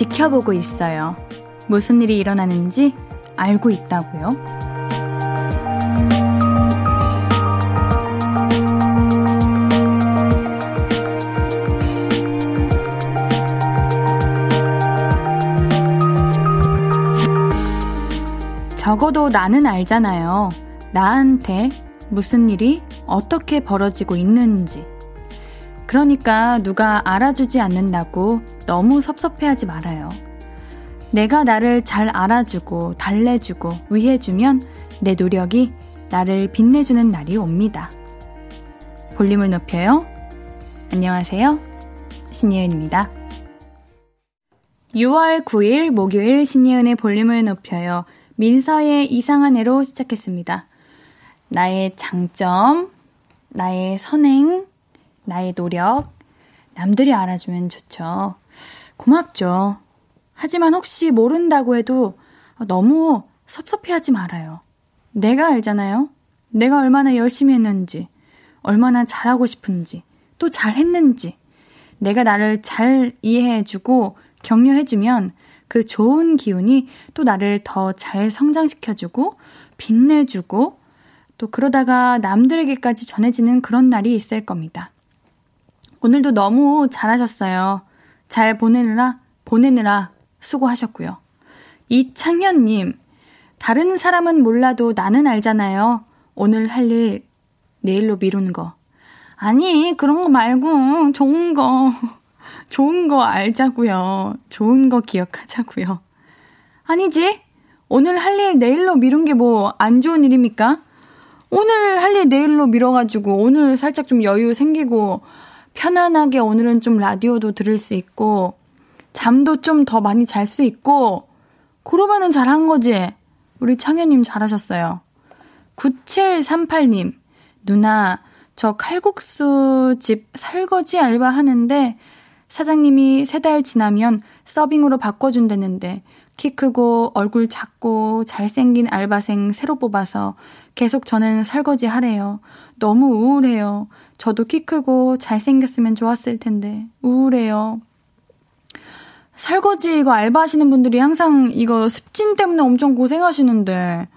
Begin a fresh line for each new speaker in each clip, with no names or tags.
다 지켜보고 있어요. 무슨 일이 일어나는지 알고 있다고요? 적어도 나는 알잖아요. 나한테 무슨 일이 어떻게 벌어지고 있는지. 그러니까 누가 알아주지 않는다고 너무 섭섭해하지 말아요. 내가 나를 잘 알아주고 달래주고 위해주면 내 노력이 나를 빛내주는 날이 옵니다. 볼륨을 높여요. 안녕하세요. 신예은입니다. 6월 9일 목요일 신예은의 볼륨을 높여요. 민서의 이상한 애로 시작했습니다. 나의 장점, 나의 선행, 나의 노력, 남들이 알아주면 좋죠. 고맙죠. 하지만 혹시 모른다고 해도 너무 섭섭해 하지 말아요. 내가 알잖아요. 내가 얼마나 열심히 했는지, 얼마나 잘하고 싶은지, 또 잘했는지, 내가 나를 잘 이해해주고 격려해주면 그 좋은 기운이 또 나를 더 잘 성장시켜주고 빛내주고 또 그러다가 남들에게까지 전해지는 그런 날이 있을 겁니다. 오늘도 너무 잘하셨어요. 잘 보내느라, 보내느라 수고하셨고요. 이창현님, 다른 사람은 몰라도 나는 알잖아요. 오늘 할 일 내일로 미루는 거. 아니, 그런 거 말고 좋은 거. 좋은 거 알자고요. 좋은 거 기억하자고요. 아니지? 오늘 할 일 내일로 미룬 게 뭐 안 좋은 일입니까? 오늘 할 일 내일로 미뤄가지고 오늘 살짝 좀 여유 생기고 편안하게 오늘은 좀 라디오도 들을 수 있고 잠도 좀 더 많이 잘 수 있고 그러면은 잘한 거지. 우리 창현님 잘하셨어요. 9738님, 누나, 저 칼국수 집 설거지 알바 하는데 사장님이 세 달 지나면 서빙으로 바꿔준다는데 키 크고 얼굴 작고 잘생긴 알바생 새로 뽑아서 계속 저는 설거지 하래요. 너무 우울해요. 저도 키 크고 잘생겼으면 좋았을 텐데. 우울해요. 설거지 이거 알바하시는 분들이 항상 이거 습진 때문에 엄청 고생하시는데.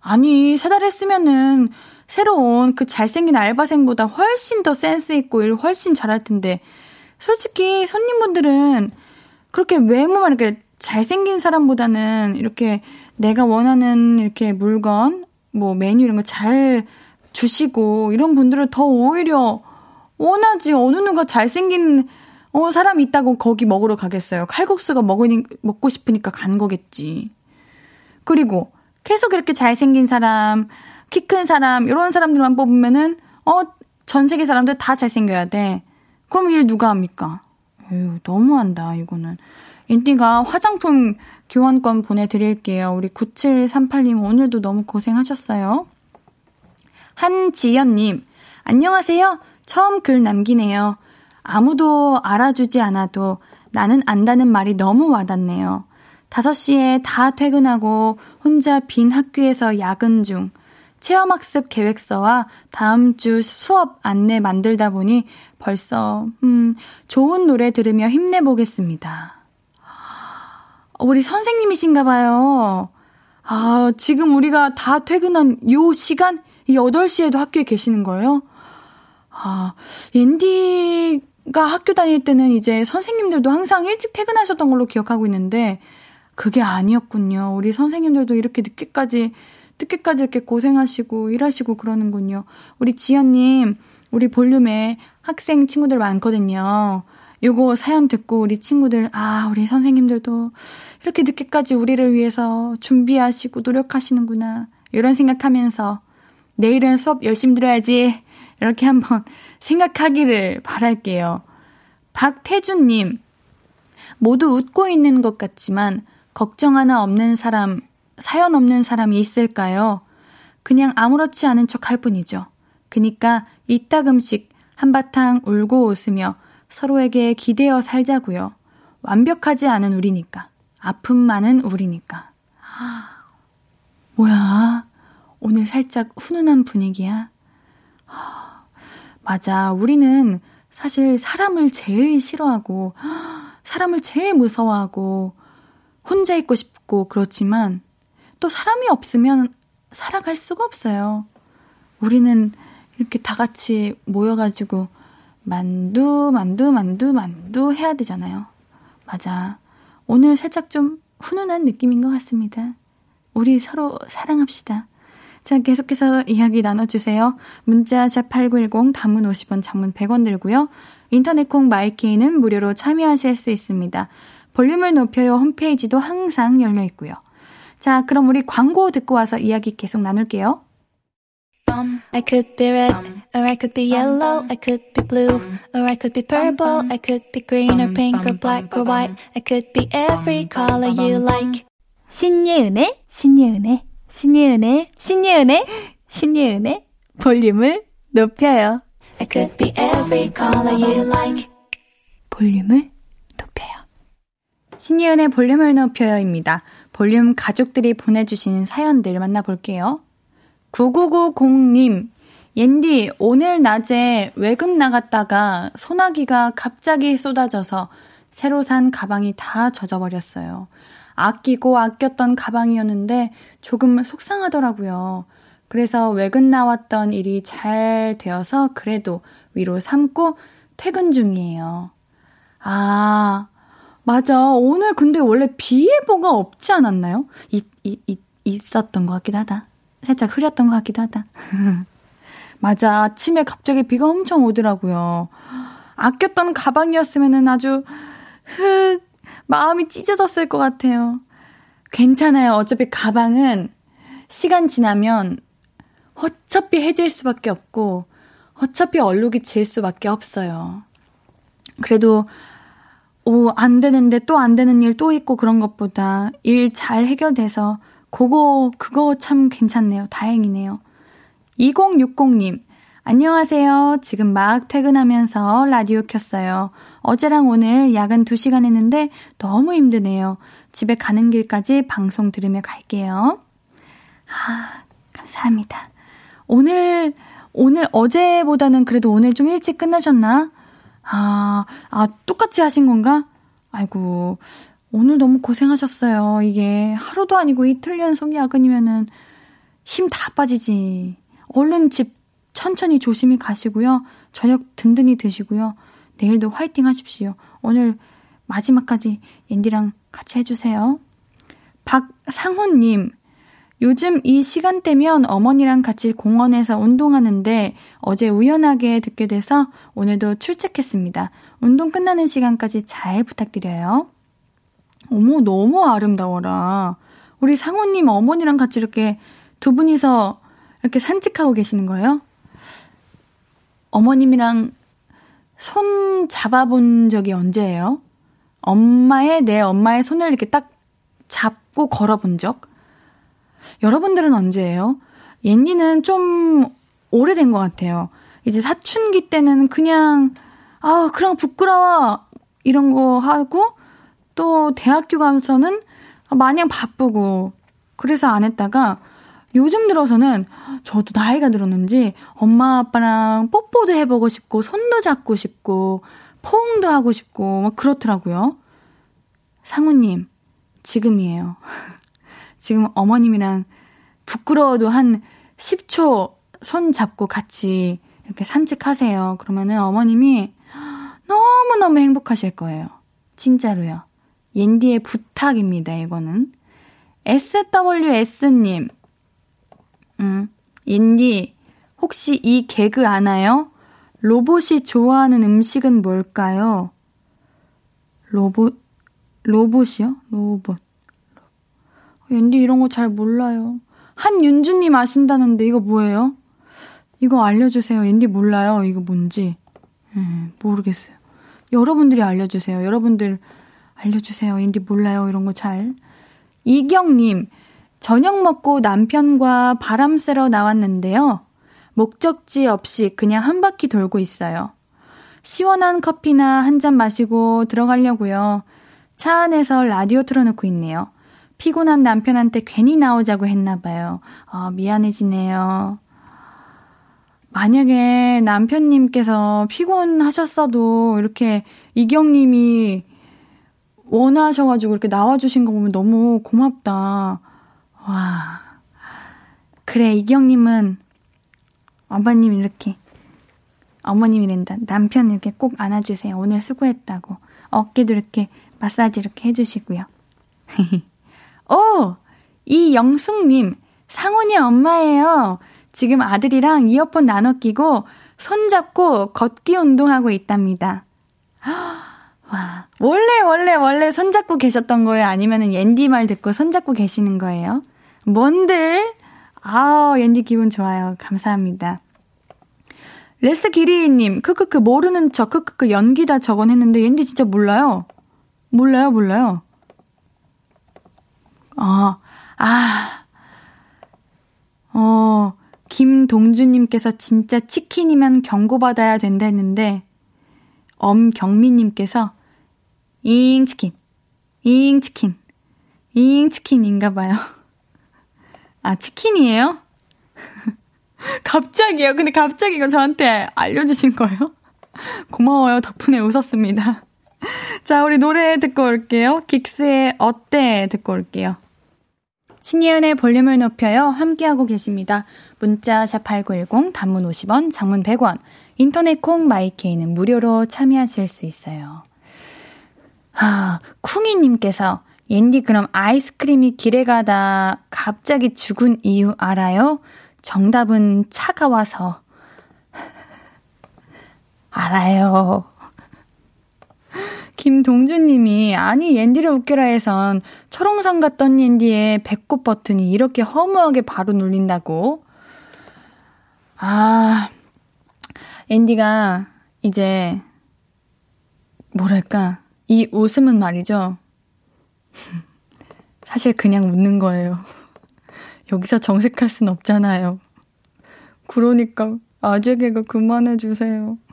아니 세 달 했으면은 새로운 그 잘생긴 알바생보다 훨씬 더 센스 있고 일 훨씬 잘할 텐데. 솔직히 손님분들은 그렇게 외모만 이렇게 잘생긴 사람보다는 이렇게 내가 원하는 이렇게 물건, 뭐 메뉴 이런 거 잘 주시고 이런 분들은 더 오히려 원하지 어느 누가 잘생긴 어 사람 있다고 거기 먹으러 가겠어요. 칼국수가 먹으니 먹고 싶으니까 간 거겠지. 그리고 계속 이렇게 잘생긴 사람, 키 큰 사람 이런 사람들만 뽑으면은 어 전 세계 사람들 다 잘생겨야 돼. 그럼 일 누가 합니까? 에휴, 너무한다, 이거는. 인디가 화장품 교환권 보내드릴게요. 우리 9738님 오늘도 너무 고생하셨어요. 한지연님, 안녕하세요. 처음 글 남기네요. 아무도 알아주지 않아도 나는 안다는 말이 너무 와닿네요. 5시에 다 퇴근하고 혼자 빈 학교에서 야근 중. 체험학습 계획서와 다음 주 수업 안내 만들다 보니 벌써, 음, 좋은 노래 들으며 힘내보겠습니다. 우리 선생님이신가 봐요. 아, 지금 우리가 다 퇴근한 요 시간? 8시에도 학교에 계시는 거예요? 아, 앤디가 학교 다닐 때는 이제 선생님들도 항상 일찍 퇴근하셨던 걸로 기억하고 있는데, 그게 아니었군요. 우리 선생님들도 이렇게 늦게까지 늦게까지 이렇게 고생하시고 일하시고 그러는군요. 우리 지연님, 우리 볼륨에 학생 친구들 많거든요. 요거 사연 듣고 우리 친구들, 아, 우리 선생님들도 이렇게 늦게까지 우리를 위해서 준비하시고 노력하시는구나. 이런 생각하면서 내일은 수업 열심히 들어야지. 이렇게 한번 생각하기를 바랄게요. 박태준님, 모두 웃고 있는 것 같지만 걱정 하나 없는 사람 사연 없는 사람이 있을까요? 그냥 아무렇지 않은 척 할 뿐이죠. 그니까 이따금씩 한바탕 울고 웃으며 서로에게 기대어 살자고요. 완벽하지 않은 우리니까. 아픔 많은 우리니까. 뭐야? 오늘 살짝 훈훈한 분위기야? 맞아. 우리는 사실 사람을 제일 싫어하고 사람을 제일 무서워하고 혼자 있고 싶고 그렇지만 또 사람이 없으면 살아갈 수가 없어요. 우리는 이렇게 다 같이 모여가지고 만두, 만두, 만두, 만두 해야 되잖아요. 맞아. 오늘 살짝 좀 훈훈한 느낌인 것 같습니다. 우리 서로 사랑합시다. 자, 계속해서 이야기 나눠주세요. 문자 샵8910 단문 50원, 장문 100원 들고요. 인터넷 콩 마이케이는 무료로 참여하실 수 있습니다. 볼륨을 높여요 홈페이지도 항상 열려 있고요. 자, 그럼 우리 광고 듣고 와서 이야기 계속 나눌게요. I could be red, or I could be yellow, I could be blue, or I could be purple, I could be green or pink or black or white, I could be every color you like. 신예은의, 신예은의, 신예은의, 신예은의, 신예은의 볼륨을 높여요. I could be every color you like. 볼륨을 높여요. 신예은의 볼륨을 높여요입니다. 볼륨 가족들이 보내주신 사연들 만나볼게요. 9990님, 옌디, 오늘 낮에 외근 나갔다가 소나기가 갑자기 쏟아져서 새로 산 가방이 다 젖어버렸어요. 아끼고 아꼈던 가방이었는데 조금 속상하더라고요. 그래서 외근 나왔던 일이 잘 되어서 그래도 위로 삼고 퇴근 중이에요. 아, 맞아. 오늘 근데 원래 비 예보가 없지 않았나요? 이, 이, 이, 있었던 것 같기도 하다. 살짝 흐렸던 것 같기도 하다. 맞아. 아침에 갑자기 비가 엄청 오더라고요. 아꼈던 가방이었으면 아주 흑, 마음이 찢어졌을 것 같아요. 괜찮아요. 어차피 가방은 시간 지나면 어차피 해질 수밖에 없고, 어차피 얼룩이 질 수밖에 없어요. 그래도, 오, 안 되는데 또 안 되는 일 또 있고 그런 것보다 일 잘 해결돼서 그거, 그거 참 괜찮네요. 다행이네요. 2060님, 안녕하세요. 지금 막 퇴근하면서 라디오 켰어요. 어제랑 오늘 야근 2시간 했는데 너무 힘드네요. 집에 가는 길까지 방송 들으며 갈게요. 아, 감사합니다. 오늘, 오늘 어제보다는 그래도 오늘 좀 일찍 끝나셨나? 아, 아, 똑같이 하신 건가? 아이고, 오늘 너무 고생하셨어요. 이게 하루도 아니고 이틀 연속 야근이면은 힘 다 빠지지. 얼른 집 천천히 조심히 가시고요. 저녁 든든히 드시고요. 내일도 화이팅 하십시오. 오늘 마지막까지 옌디랑 같이 해주세요. 박상훈님, 요즘 이 시간대면 어머니랑 같이 공원에서 운동하는데 어제 우연하게 듣게 돼서 오늘도 출첵했습니다. 운동 끝나는 시간까지 잘 부탁드려요. 어머, 너무 아름다워라. 우리 상훈님 어머니랑 같이 이렇게 두 분이서 이렇게 산책하고 계시는 거예요? 어머님이랑 손 잡아본 적이 언제예요? 엄마의, 내 엄마의 손을 이렇게 딱 잡고 걸어본 적? 여러분들은 언제예요? 옌니는 좀 오래된 것 같아요. 이제 사춘기 때는 그냥, 아, 그냥 부끄러워. 이런 거 하고, 또 대학교 가서는 마냥 바쁘고, 그래서 안 했다가, 요즘 들어서는 저도 나이가 들었는지 엄마 아빠랑 뽀뽀도 해보고 싶고, 손도 잡고 싶고, 포옹도 하고 싶고, 막 그렇더라고요. 상우님, 지금이에요. 지금 어머님이랑 부끄러워도 한 10초 손 잡고 같이 이렇게 산책하세요. 그러면은 어머님이 너무너무 행복하실 거예요. 진짜로요. 옌디의 부탁입니다, 이거는. SWS님. 음, 옌디, 혹시 이 개그 아나요? 로봇이 좋아하는 음식은 뭘까요? 로봇, 로봇이요? 로봇. 옌디 이런 거 잘 몰라요. 한윤주님 아신다는데 이거 뭐예요? 이거 알려주세요. 옌디 몰라요. 이거 뭔지. 음, 모르겠어요. 여러분들이 알려주세요. 여러분들 알려주세요. 옌디 몰라요. 이런 거 잘. 이경님, 저녁 먹고 남편과 바람 쐬러 나왔는데요. 목적지 없이 그냥 한 바퀴 돌고 있어요. 시원한 커피나 한 잔 마시고 들어가려고요. 차 안에서 라디오 틀어놓고 있네요. 피곤한 남편한테 괜히 나오자고 했나봐요. 아, 미안해지네요. 만약에 남편님께서 피곤하셨어도 이렇게 이경님이 원하셔가지고 이렇게 나와주신 거 보면 너무 고맙다. 와. 그래, 이경님은 어머님 이렇게, 어머님이란다. 남편 이렇게 꼭 안아주세요. 오늘 수고했다고. 어깨도 이렇게 마사지 이렇게 해주시고요. 오! 이영숙님, 상훈이 엄마예요. 지금 아들이랑 이어폰 나눠 끼고 손잡고 걷기 운동하고 있답니다. 와, 원래, 원래, 원래 손잡고 계셨던 거예요? 아니면은 옌디 말 듣고 손잡고 계시는 거예요? 뭔들? 아우, 옌디 기분 좋아요. 감사합니다. 레스 기리님, 크크크, 모르는 척, 크크크, 연기다 저건 했는데, 옌디 진짜 몰라요. 몰라요, 몰라요. 아, 아, 어, 김동주님께서 진짜 치킨이면 경고받아야 된다 했는데, 엄경미님께서, 잉 치킨, 잉 치킨, 잉 치킨인가 봐요. 아, 치킨이에요? 갑자기요? 근데 갑자기 이거 저한테 알려주신 거예요? 고마워요. 덕분에 웃었습니다. 자, 우리 노래 듣고 올게요. 긱스의 어때? 듣고 올게요. 신예은의 볼륨을 높여요. 함께하고 계십니다. 문자 샵8910 단문 50원, 장문 100원. 인터넷 콩 마이케이는 무료로 참여하실 수 있어요. 아, 쿵이 님께서 옌디 그럼 아이스크림이 길에 가다 갑자기 죽은 이유 알아요? 정답은 차가워서. 알아요. 김동준님이 아니 옌디를 웃겨라 해선 철옹성 갔던 옌디의 배꼽 버튼이 이렇게 허무하게 바로 눌린다고. 아, 옌디가 이제 뭐랄까 이 웃음은 말이죠. 사실 그냥 웃는 거예요. 여기서 정색할 순 없잖아요. 그러니까 아재 개그 그만해주세요.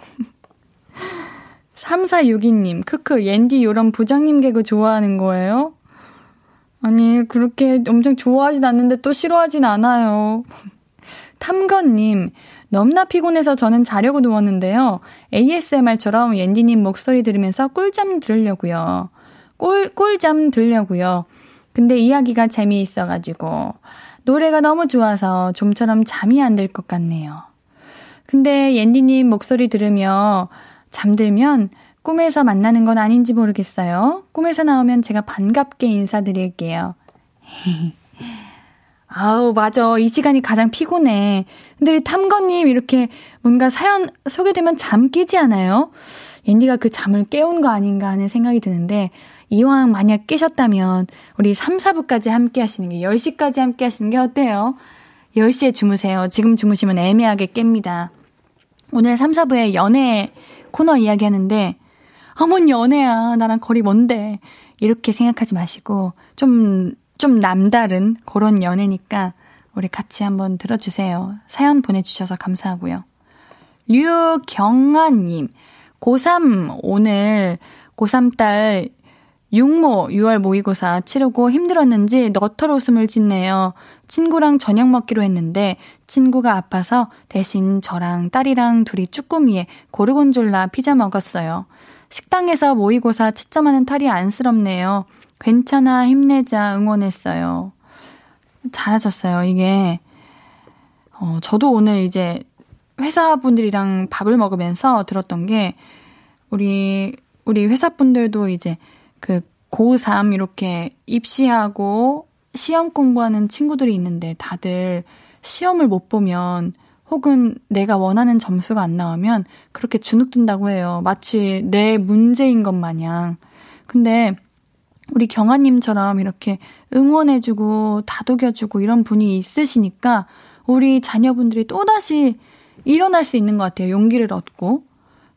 3462님, 크크, 옌디 요런 부장님 개그 좋아하는 거예요? 아니, 그렇게 엄청 좋아하진 않는데 또 싫어하진 않아요. 탐건님, 넘나 피곤해서 저는 자려고 누웠는데요. ASMR처럼 옌디님 목소리 들으면서 꿀잠 들으려고요. 꿀, 꿀잠 들려고요. 근데 이야기가 재미있어가지고, 노래가 너무 좋아서 좀처럼 잠이 안 들 것 같네요. 근데 옌디님 목소리 들으며 잠들면 꿈에서 만나는 건 아닌지 모르겠어요. 꿈에서 나오면 제가 반갑게 인사드릴게요. 아우, 맞아. 이 시간이 가장 피곤해. 근데 우리 탐건님 이렇게 뭔가 사연 소개되면 잠 깨지 않아요? 옌디가 그 잠을 깨운 거 아닌가 하는 생각이 드는데, 이왕 만약 깨셨다면, 우리 3, 4부까지 함께 하시는 게, 10시까지 함께 하시는 게 어때요? 10시에 주무세요. 지금 주무시면 애매하게 깹니다. 오늘 3, 4부에 연애 코너 이야기 하는데, 어머니 연애야. 나랑 거리 먼데. 이렇게 생각하지 마시고, 좀, 좀 남다른 그런 연애니까, 우리 같이 한번 들어주세요. 사연 보내주셔서 감사하고요. 류경아님, 고3 오늘 고3 딸 육모 6월 모의고사 치르고 힘들었는지 너털 웃음을 짓네요. 친구랑 저녁 먹기로 했는데 친구가 아파서 대신 저랑 딸이랑 둘이 쭈꾸미에 고르곤졸라 피자 먹었어요. 식당에서 모의고사 채점하는 탈이 안쓰럽네요. 괜찮아, 힘내자, 응원했어요. 잘하셨어요. 이게, 어, 저도 오늘 이제 회사분들이랑 밥을 먹으면서 들었던 게, 우리, 우리 회사분들도 이제 그 고3 이렇게 입시하고 시험 공부하는 친구들이 있는데 다들 시험을 못 보면 혹은 내가 원하는 점수가 안 나오면 그렇게 주눅든다고 해요. 마치 내 문제인 것 마냥. 근데 우리 경아님처럼 이렇게 응원해주고 다독여주고 이런 분이 있으시니까 우리 자녀분들이 또다시 일어날 수 있는 것 같아요. 용기를 얻고.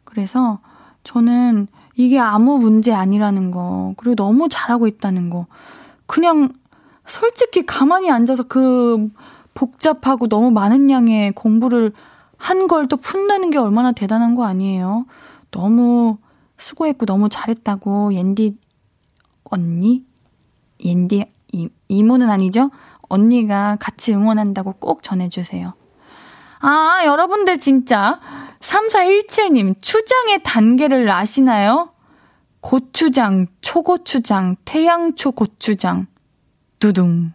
그래서 저는 이게 아무 문제 아니라는 거, 그리고 너무 잘하고 있다는 거, 그냥 솔직히 가만히 앉아서 그 복잡하고 너무 많은 양의 공부를 한 걸 또 푼다는 게 얼마나 대단한 거 아니에요? 너무 수고했고 너무 잘했다고 옌디 언니? 옌디 이, 이모는 아니죠? 언니가 같이 응원한다고 꼭 전해주세요. 아, 여러분들 진짜 3417님, 추장의 단계를 아시나요? 고추장, 초고추장, 태양초 고추장, 두둥.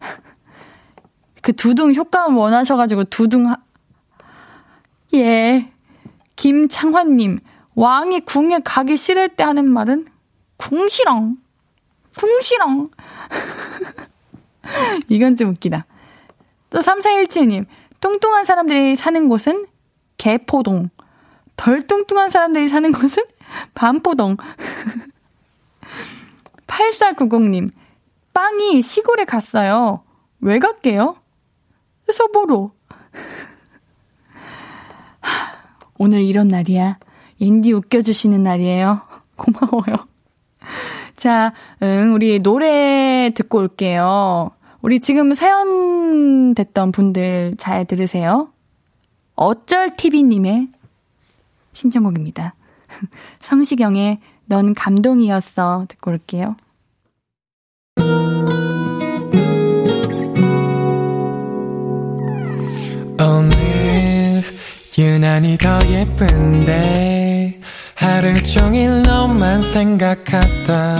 그 두둥 효과음 원하셔가지고 두둥 하... 예. 김창환님, 왕이 궁에 가기 싫을 때 하는 말은 궁시렁. 궁시렁. 이건 좀 웃기다. 또 3417님, 뚱뚱한 사람들이 사는 곳은 개포동. 덜 뚱뚱한 사람들이 사는 곳은 반포동. 8490님, 빵이 시골에 갔어요. 왜 갔게요? 서보로. 오늘 이런 날이야. 인디 웃겨주시는 날이에요. 고마워요. 자, 응, 우리 노래 듣고 올게요. 우리 지금 사연 됐던 분들 잘 들으세요. 어쩔 TV님의 신청곡입니다. 성시경의 넌 감동이었어 듣고 올게요. 오늘 유난히 더 예쁜데 하루 종일 너만 생각하다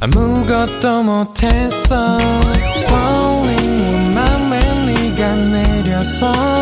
아무것도 못했어 Falling 맘에 네가 내려서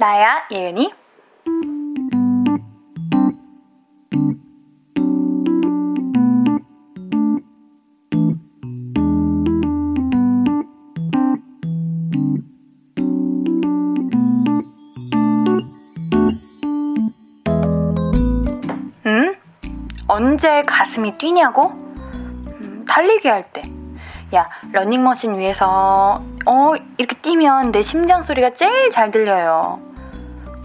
나야 예은이 응? 언제 가슴이 뛰냐고? 음, 달리기 할 때. 야, 러닝머신 위에서, 어, 이렇게 뛰면 내 심장 소리가 제일 잘 들려요.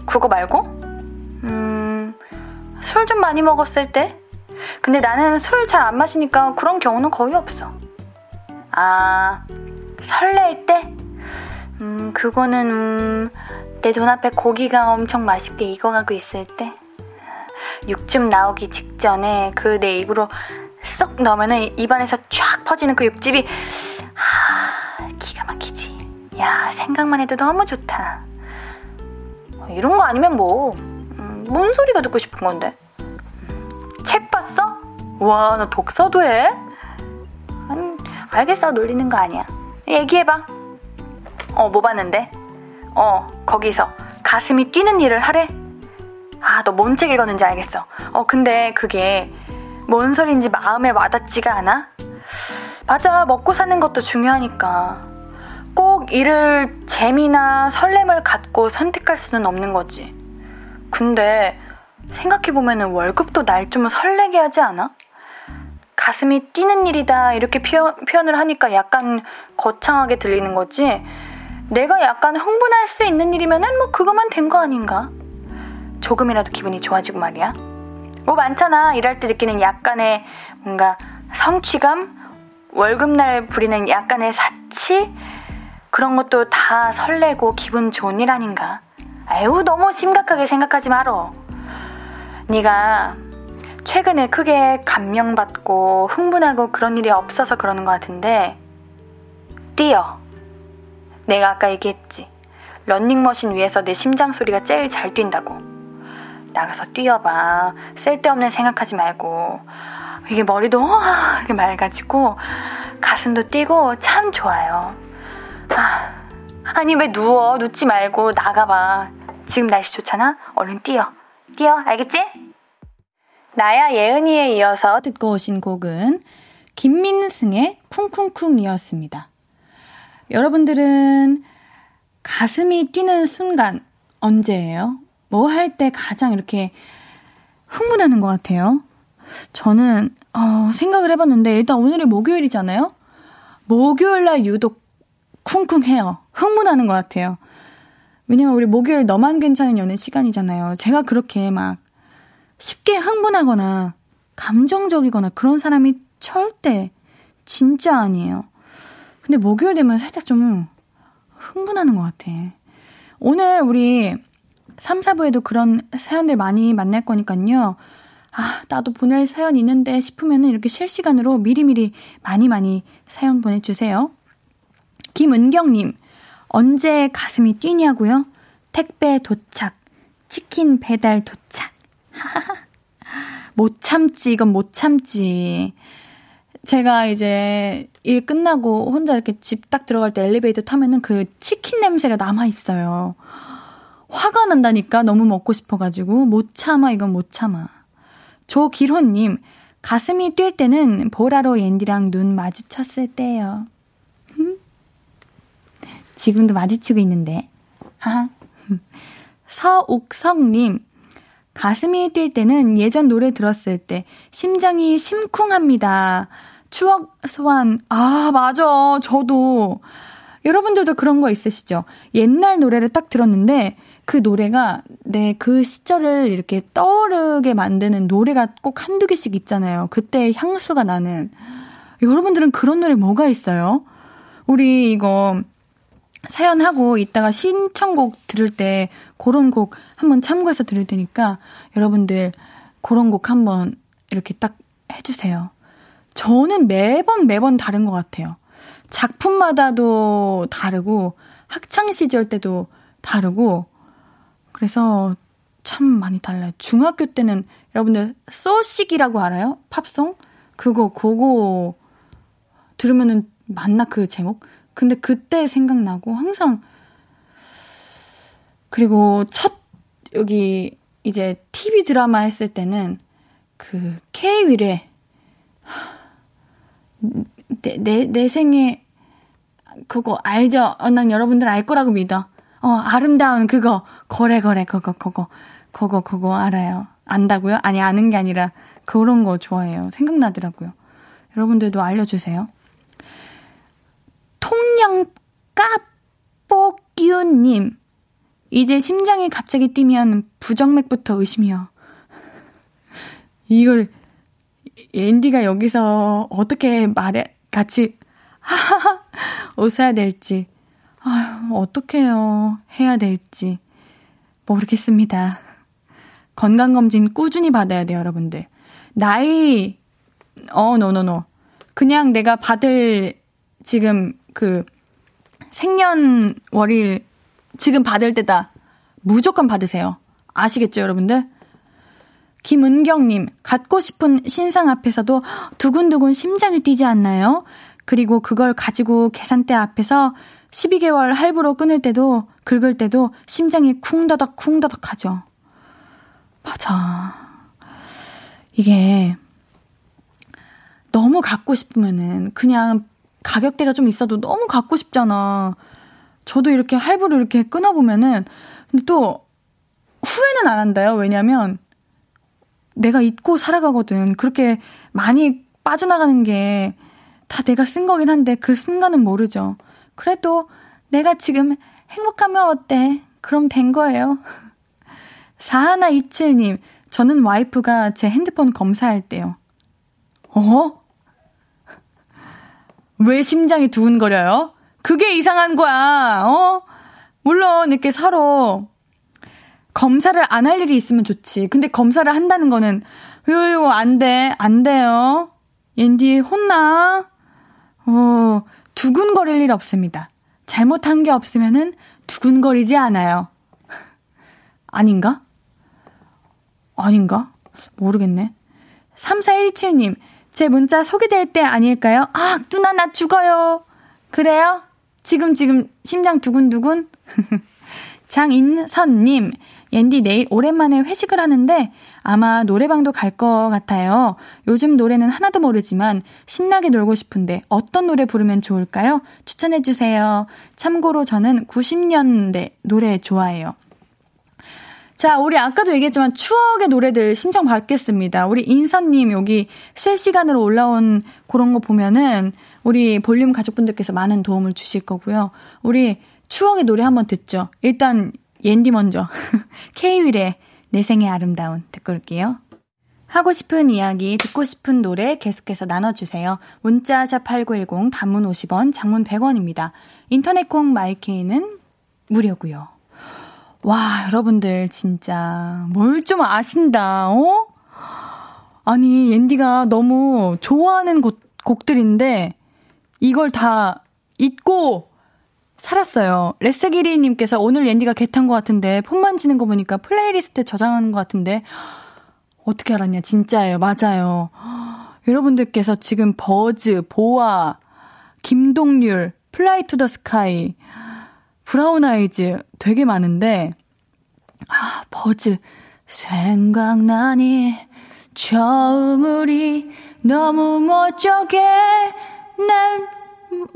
그거 말고? 음, 술 좀 많이 먹었을 때? 근데 나는 술 잘 안 마시니까 그런 경우는 거의 없어. 아, 설렐 때? 음, 그거는, 음, 내 눈앞에 고기가 엄청 맛있게 익어가고 있을 때? 육즙 나오기 직전에 그 내 입으로 쏙 넣으면은 입안에서 쫙 퍼지는 그 육즙이 하, 기가 막히지. 야 생각만 해도 너무 좋다. 이런 거 아니면 뭐, 음, 뭔 소리가 듣고 싶은 건데? 책 봤어? 와, 너 독서도 해? 아니, 알겠어, 놀리는 거 아니야. 얘기해봐. 어, 뭐 봤는데? 어, 거기서 가슴이 뛰는 일을 하래? 아, 너 뭔 책 읽었는지 알겠어. 어, 근데 그게 뭔 소리인지 마음에 와닿지가 않아? 맞아, 먹고 사는 것도 중요하니까. 꼭 일을 재미나 설렘을 갖고 선택할 수는 없는 거지. 근데 생각해보면 월급도 날 좀 설레게 하지 않아? 가슴이 뛰는 일이다 이렇게 표현, 표현을 하니까 약간 거창하게 들리는 거지. 내가 약간 흥분할 수 있는 일이면은 뭐 그거만 된 거 아닌가? 조금이라도 기분이 좋아지고 말이야. 뭐 많잖아. 일할 때 느끼는 약간의 뭔가 성취감, 월급날 부리는 약간의 사치, 그런 것도 다 설레고 기분 좋은 일 아닌가. 아유, 너무 심각하게 생각하지 말어. 네가 최근에 크게 감명받고 흥분하고 그런 일이 없어서 그러는 것 같은데, 뛰어. 내가 아까 얘기했지. 런닝머신 위에서 내 심장 소리가 제일 잘 뛴다고. 나가서 뛰어봐. 쓸데없는 생각하지 말고. 이게 머리도 이렇게 맑아지고 가슴도 뛰고 참 좋아요. 아, 아니 왜 누워? 눕지 말고 나가봐. 지금 날씨 좋잖아? 얼른 뛰어. 뛰어. 알겠지? 나야 예은이에 이어서 듣고 오신 곡은 김민승의 쿵쿵쿵이었습니다. 여러분들은 가슴이 뛰는 순간 언제예요? 뭐 할 때 가장 이렇게 흥분하는 것 같아요? 저는 어, 생각을 해봤는데 일단 오늘이 목요일이잖아요. 목요일 날 유독 쿵쿵해요. 흥분하는 것 같아요. 왜냐면 우리 목요일 너만 괜찮은 연애 시간이잖아요. 제가 그렇게 막 쉽게 흥분하거나 감정적이거나 그런 사람이 절대 진짜 아니에요. 근데 목요일 되면 살짝 좀 흥분하는 것 같아. 오늘 우리 3, 4부에도 그런 사연들 많이 만날 거니까요. 아, 나도 보낼 사연 있는데 싶으면은 이렇게 실시간으로 미리미리 많이 많이 사연 보내주세요. 김은경님, 언제 가슴이 뛰냐고요? 택배 도착, 치킨 배달 도착. 못 참지, 이건 못 참지. 제가 이제 일 끝나고 혼자 이렇게 집 딱 들어갈 때 엘리베이터 타면은 그 치킨 냄새가 남아있어요. 화가 난다니까 너무 먹고 싶어가지고 못 참아 이건 못 참아. 조길호님 가슴이 뛸 때는 보라로 옌디랑 눈 마주쳤을 때요. 지금도 마주치고 있는데. 하하. 서옥성님 가슴이 뛸 때는 예전 노래 들었을 때 심장이 심쿵합니다. 추억 소환. 아, 맞아. 저도. 여러분들도 그런 거 있으시죠? 옛날 노래를 딱 들었는데 그 노래가 내 그 시절을 이렇게 떠오르게 만드는 노래가 꼭 한두 개씩 있잖아요. 그때 향수가 나는. 여러분들은 그런 노래 뭐가 있어요? 우리 이거 사연하고 이따가 신청곡 들을 때 그런 곡 한번 참고해서 들을 테니까 여러분들 그런 곡 한번 이렇게 딱 해주세요. 저는 매번 매번 다른 것 같아요. 작품마다도 다르고 학창시절 때도 다르고 그래서 참 많이 달라요. 중학교 때는 여러분들 소식이라고 알아요? 팝송? 그거 그거 들으면은 맞나 그 제목? 근데 그때 생각나고 항상 그리고 첫 여기 이제 TV 드라마 했을 때는 그 K 위례 내, 내, 내 생에 그거 알죠? 어, 난 여러분들 알 거라고 믿어. 어, 아름다운 그거. 거래, 거래, 그거, 그거. 그거, 그거 알아요. 안다고요? 아니, 아는 게 아니라 그런 거 좋아해요. 생각나더라고요. 여러분들도 알려주세요. 통영 까뽀끼우님. 이제 심장이 갑자기 뛰면 부정맥부터 의심이요. 이걸 앤디가 여기서 어떻게 말해 같이 하하하 웃어야 될지 아유 어떡해요 해야 될지 모르겠습니다. 건강 검진 꾸준히 받아야 돼요, 여러분들. 나이 어 노노노. 그냥 내가 받을 지금 그 생년월일 지금 받을 때다. 무조건 받으세요. 아시겠죠, 여러분들? 김은경님, 갖고 싶은 신상 앞에서도 두근두근 심장이 뛰지 않나요? 그리고 그걸 가지고 계산대 앞에서 12개월 할부로 끊을 때도, 긁을 때도 심장이 쿵다닥 쿵다닥 하죠. 맞아. 이게 너무 갖고 싶으면은 그냥 가격대가 좀 있어도 너무 갖고 싶잖아. 저도 이렇게 할부를 이렇게 끊어보면은, 근데 또 후회는 안 한다요. 왜냐면 내가 잊고 살아가거든. 그렇게 많이 빠져나가는 게 다 내가 쓴 거긴 한데 그 순간은 모르죠. 그래도 내가 지금 행복하면 어때? 그럼 된 거예요. 4127님, 저는 와이프가 제 핸드폰 검사할 때요. 어? 왜 심장이 두근거려요? 그게 이상한 거야, 어? 물론, 이렇게 서로 검사를 안 할 일이 있으면 좋지. 근데 검사를 한다는 거는, 요요, 안 돼, 안 돼요. 옌디 혼나. 어, 두근거릴 일 없습니다. 잘못한 게 없으면은 두근거리지 않아요. 아닌가? 아닌가? 모르겠네. 3417님, 제 문자 소개될 때 아닐까요? 아, 누나, 나 죽어요. 그래요? 지금, 지금, 심장 두근두근? 장인선님, 옌디 내일 오랜만에 회식을 하는데 아마 노래방도 갈 것 같아요. 요즘 노래는 하나도 모르지만 신나게 놀고 싶은데 어떤 노래 부르면 좋을까요? 추천해주세요. 참고로 저는 90년대 노래 좋아해요. 자, 우리 아까도 얘기했지만 추억의 노래들 신청 받겠습니다. 우리 인선님 여기 실시간으로 올라온 그런 거 보면은 우리 볼륨 가족분들께서 많은 도움을 주실 거고요. 우리 추억의 노래 한번 듣죠. 일단 옌디 먼저 K-윌의 내 생에 아름다운 듣고 올게요. 하고 싶은 이야기, 듣고 싶은 노래 계속해서 나눠주세요. 문자 샵 8910, 단문 50원, 장문 100원입니다. 인터넷 콩 마이케이는 무료고요. 와, 여러분들 진짜 뭘 좀 아신다, 어? 아니, 옌디가 너무 좋아하는 곡, 곡들인데 이걸 다 잊고 살았어요. 레스기리님께서 오늘 옌디가 계탄 것 같은데 폰 만지는 거 보니까 playlist에 저장하는 것 같은데 어떻게 알았냐? 진짜예요. 맞아요. 여러분들께서 지금 버즈, 보아, 김동률, 플라이 투 더 스카이, 브라운 아이즈 되게 많은데 아, 버즈 생각나니 처음 우리 너무 멋쩍게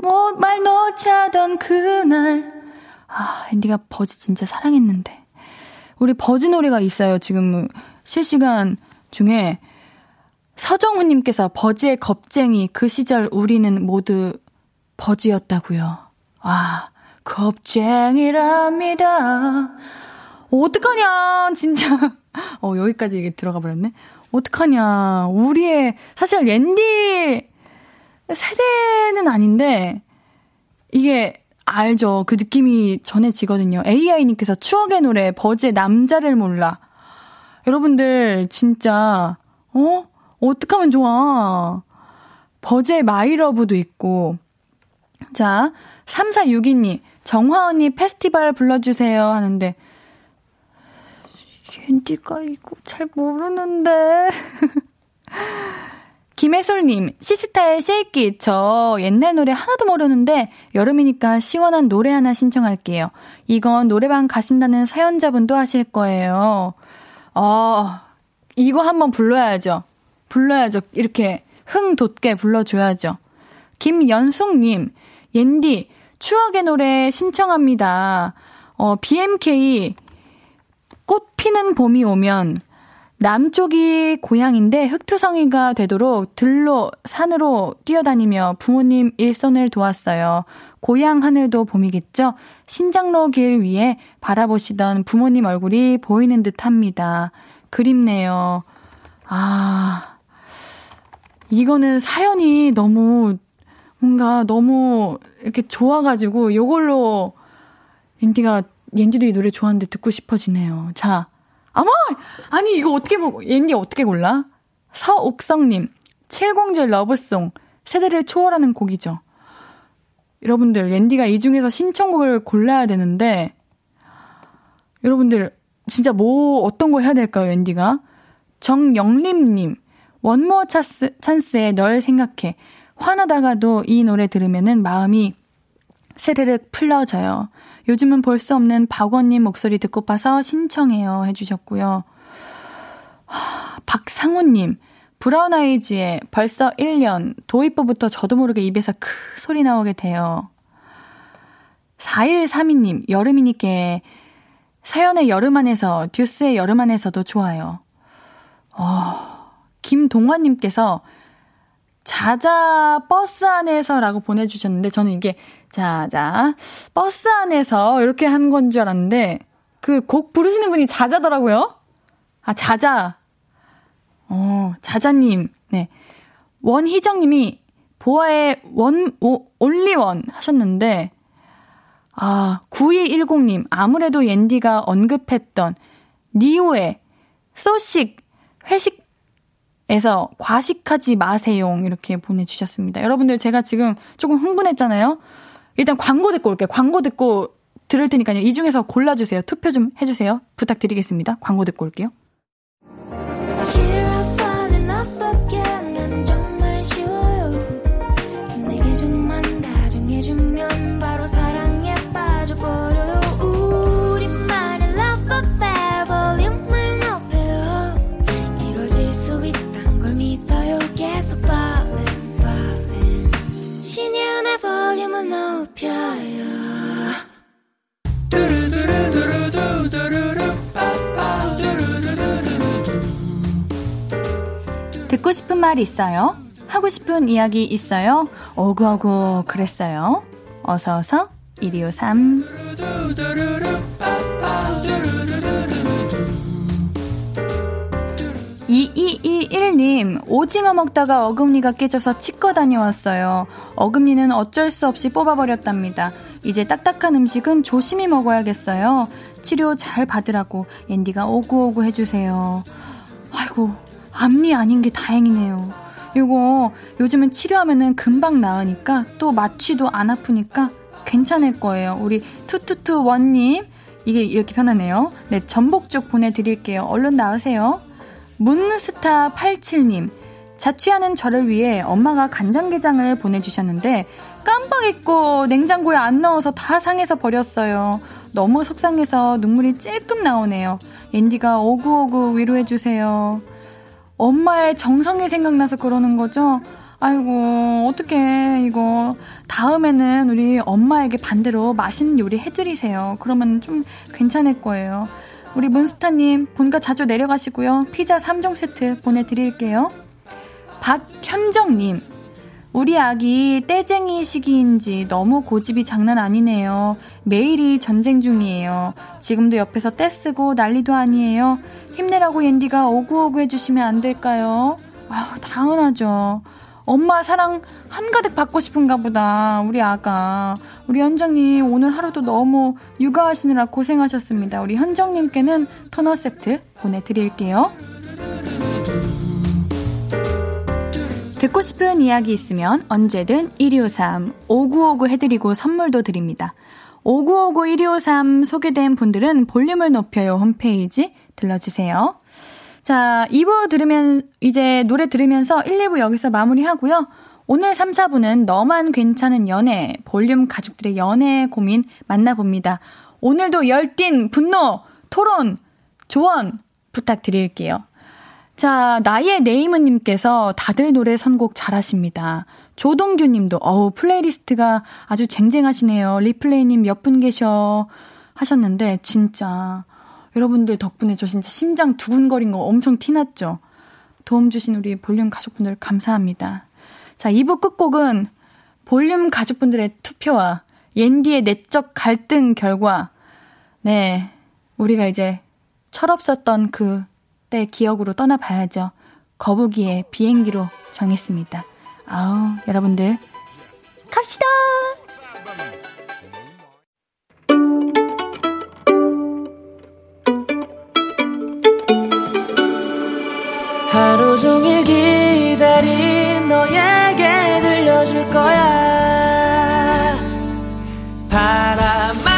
말 놓자던 그날 아, 옌디가 버즈 진짜 사랑했는데 우리 버즈 노래가 있어요. 지금 실시간 중에 서정훈님께서 버즈의 겁쟁이 그 시절 우리는 모두 버즈였다고요. 아 겁쟁이랍니다. 어떡하냐 진짜. 어 여기까지 이게 들어가 버렸네. 어떡하냐 우리의 사실 앤디 세대는 아닌데 이게 알죠. 그 느낌이 전해지거든요. AI님께서 추억의 노래 버즈의 남자를 몰라. 여러분들 진짜 어? 어떡하면 좋아. 버즈의 My Love도 있고. 자, 3462님, 정화 언니 페스티벌 불러주세요 하는데, 옌디가 이거 잘 모르는데. 김혜솔님, 시스타의 Shake It. 저 옛날 노래 하나도 모르는데 여름이니까 시원한 노래 하나 신청할게요. 이건 노래방 가신다는 사연자분도 하실 거예요. 어, 이거 한번 불러야죠. 불러야죠. 이렇게 흥 돋게 불러줘야죠. 김연숙님, 옌디, 추억의 노래 신청합니다. 어, BMK, 꽃 피는 봄이 오면, 남쪽이 고향인데 흑투성이가 되도록 들로 산으로 뛰어다니며 부모님 일손을 도왔어요. 고향 하늘도 봄이겠죠? 신장로 길 위에 바라보시던 부모님 얼굴이 보이는 듯 합니다. 그립네요. 아, 이거는 사연이 너무, 뭔가 너무 이렇게 좋아가지고, 요걸로, 옌디가, 옌디도 이 노래 좋아하는데 듣고 싶어지네요. 자, 아마 아니 이거 어떻게 옌디 어떻게 골라? 서옥성님 7공주 Love Song 세대를 초월하는 곡이죠. 여러분들 옌디가 이 중에서 신청곡을 골라야 되는데 여러분들 진짜 뭐 어떤 거 해야 될까요 옌디가? 정영림님 원모어 찬스, 찬스의 널 생각해 화나다가도 이 노래 들으면은 마음이 스르륵 풀러져요. 요즘은 볼 수 없는 박원님 목소리 듣고 봐서 신청해요 해주셨고요. 하, 박상우님, 브라운 아이즈의 벌써 1년, 도입부부터 저도 모르게 입에서 크 소리 나오게 돼요. 4132님, 여름이니까 서연의 여름 안에서, 듀스의 여름 안에서도 좋아요. 어, 김동환님께서 자자 버스 안에서라고 보내주셨는데 저는 이게 자자 버스 안에서 이렇게 한 건 줄 알았는데 그 곡 부르시는 분이 자자더라고요. 아 자자. 어 자자님 네 원희정님이 보아의 원 오, 올리원 하셨는데 아 9210님 아무래도 옌디가 언급했던 니오의 소식 회식 에서 과식하지 마세요. 이렇게 보내주셨습니다. 여러분들 제가 지금 조금 흥분했잖아요. 일단 광고 듣고 올게요. 광고 듣고 들을 테니까요. 이 중에서 골라주세요. 투표 좀 해주세요. 부탁드리겠습니다. 광고 듣고 올게요. 듣고 싶은 말 있어요? 하고 싶은 이야기 있어요? 어구어구 그랬어요. 어서 어서 123 2221님, 오징어 먹다가 어금니가 깨져서 치과 다녀왔어요. 어금니는 어쩔 수 없이 뽑아버렸답니다. 이제 딱딱한 음식은 조심히 먹어야겠어요. 치료 잘 받으라고 앤디가 오구오구 해주세요. 아이고, 앞니 아닌 게 다행이네요. 이거 요즘은 치료하면은 금방 나으니까 또 마취도 안 아프니까 괜찮을 거예요. 우리 투투투 원님, 이게 이렇게 편하네요. 네, 전복죽 보내드릴게요. 얼른 나으세요. 문스타 87님, 자취하는 저를 위해 엄마가 간장게장을 보내주셨는데 깜빡 잊고 냉장고에 안 넣어서 다 상해서 버렸어요. 너무 속상해서 눈물이 찔끔 나오네요. 앤디가 오구오구 위로해주세요. 엄마의 정성이 생각나서 그러는 거죠? 아이고, 어떡해, 이거. 다음에는 우리 엄마에게 반대로 맛있는 요리 해드리세요. 그러면 좀 괜찮을 거예요. 우리 문스타님, 본가 자주 내려가시고요. 피자 3종 세트 보내드릴게요. 박현정님, 우리 아기 떼쟁이 시기인지 너무 고집이 장난 아니네요. 매일이 전쟁 중이에요. 지금도 옆에서 떼쓰고 난리도 아니에요. 힘내라고 옌디가 오구오구 해주시면 안 될까요? 아 당연하죠. 엄마 사랑 한가득 받고 싶은가 보다. 우리 아가. 우리 현정님 오늘 하루도 너무 육아하시느라 고생하셨습니다. 우리 현정님께는 토너 세트 보내드릴게요. 듣고 싶은 이야기 있으면 언제든 1253 5959 해드리고 선물도 드립니다. 5959 1253 소개된 분들은 볼륨을 높여요 홈페이지 들러주세요. 자, 2부 들으면, 이제 노래 들으면서 1, 2부 여기서 마무리하고요. 오늘 3, 4부는 너만 괜찮은 연애, 볼륨 가족들의 연애 고민 만나봅니다. 오늘도 열띤 분노, 토론, 조언 부탁드릴게요. 자, 나의 네이머님께서 다들 노래 선곡 잘하십니다. 조동규 님도, 어우, playlist가 아주 쟁쟁하시네요. 리플레이님 몇 분 계셔. 하셨는데, 진짜, 여러분들 덕분에 저 진짜 심장 두근거린 거 엄청 티났죠? 도움 주신 우리 볼륨 가족분들 감사합니다. 자, 2부 끝곡은 볼륨 가족분들의 투표와 옌디의 내적 갈등 결과, 네, 우리가 이제 철없었던 그때 기억으로 떠나봐야죠. 거북이의 비행기로 정했습니다. 아우, 여러분들, 갑시다! 하루 종일 기다린 들려줄 거야. 바람아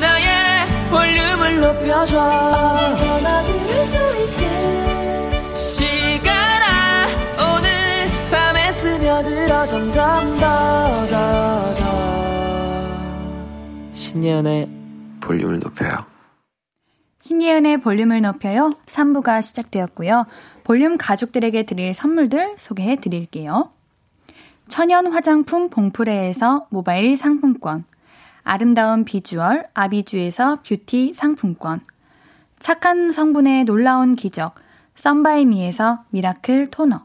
나의 볼륨을 높여줘. 어디서나 들을 수 있게. 시간아 오늘 밤에 스며들어 점점 더 더 더. 신예은의 볼륨을 높여요. 신예은의 볼륨을 높여요. 3부가 시작되었고요. 볼륨 가족들에게 드릴 선물들 소개해 드릴게요. 천연 화장품 봉프레에서 모바일 상품권, 아름다운 비주얼 아비주에서 뷰티 상품권, 착한 성분의 놀라운 기적 썬바이미에서 miracle 토너,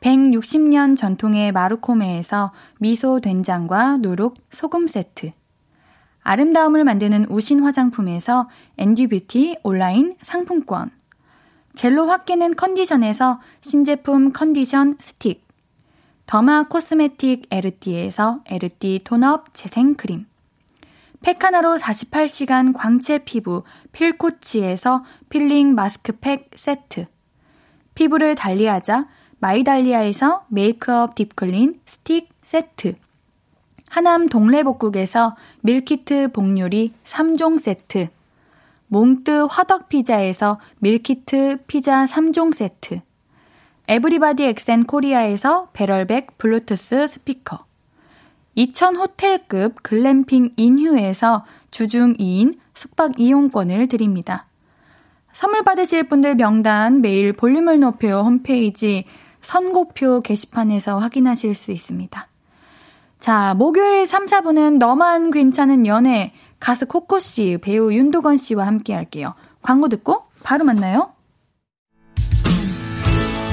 160년 전통의 마루코메에서 미소 된장과 누룩 소금 세트, 아름다움을 만드는 우신 화장품에서 앤듀뷰티 온라인 상품권, 젤로 확 깨는 컨디션에서 신제품 컨디션 스틱. derma cosmetic 에르띠에서 에르띠 tone-up 재생크림. 팩하나로 48시간 광채 피부 필코치에서 필링 마스크팩 세트. 피부를 달리하자 마이달리아에서 메이크업 deep clean 스틱 세트. 하남 동래복국에서 밀키트 복요리 3종 세트. 몽뜨 화덕피자에서 밀키트 피자 3종 세트. 에브리바디 엑센 코리아에서 배럴백 블루투스 스피커. 2000 호텔급 글램핑 인휴에서 주중 2인 숙박 이용권을 드립니다. 선물 받으실 분들 명단 매일 볼륨을 높여 홈페이지 선곡표 게시판에서 확인하실 수 있습니다. 자, 목요일 3, 4부는 너만 괜찮은 연애 가수 코코씨, 배우 윤도건 씨와 함께 할게요. 광고 듣고 바로 만나요.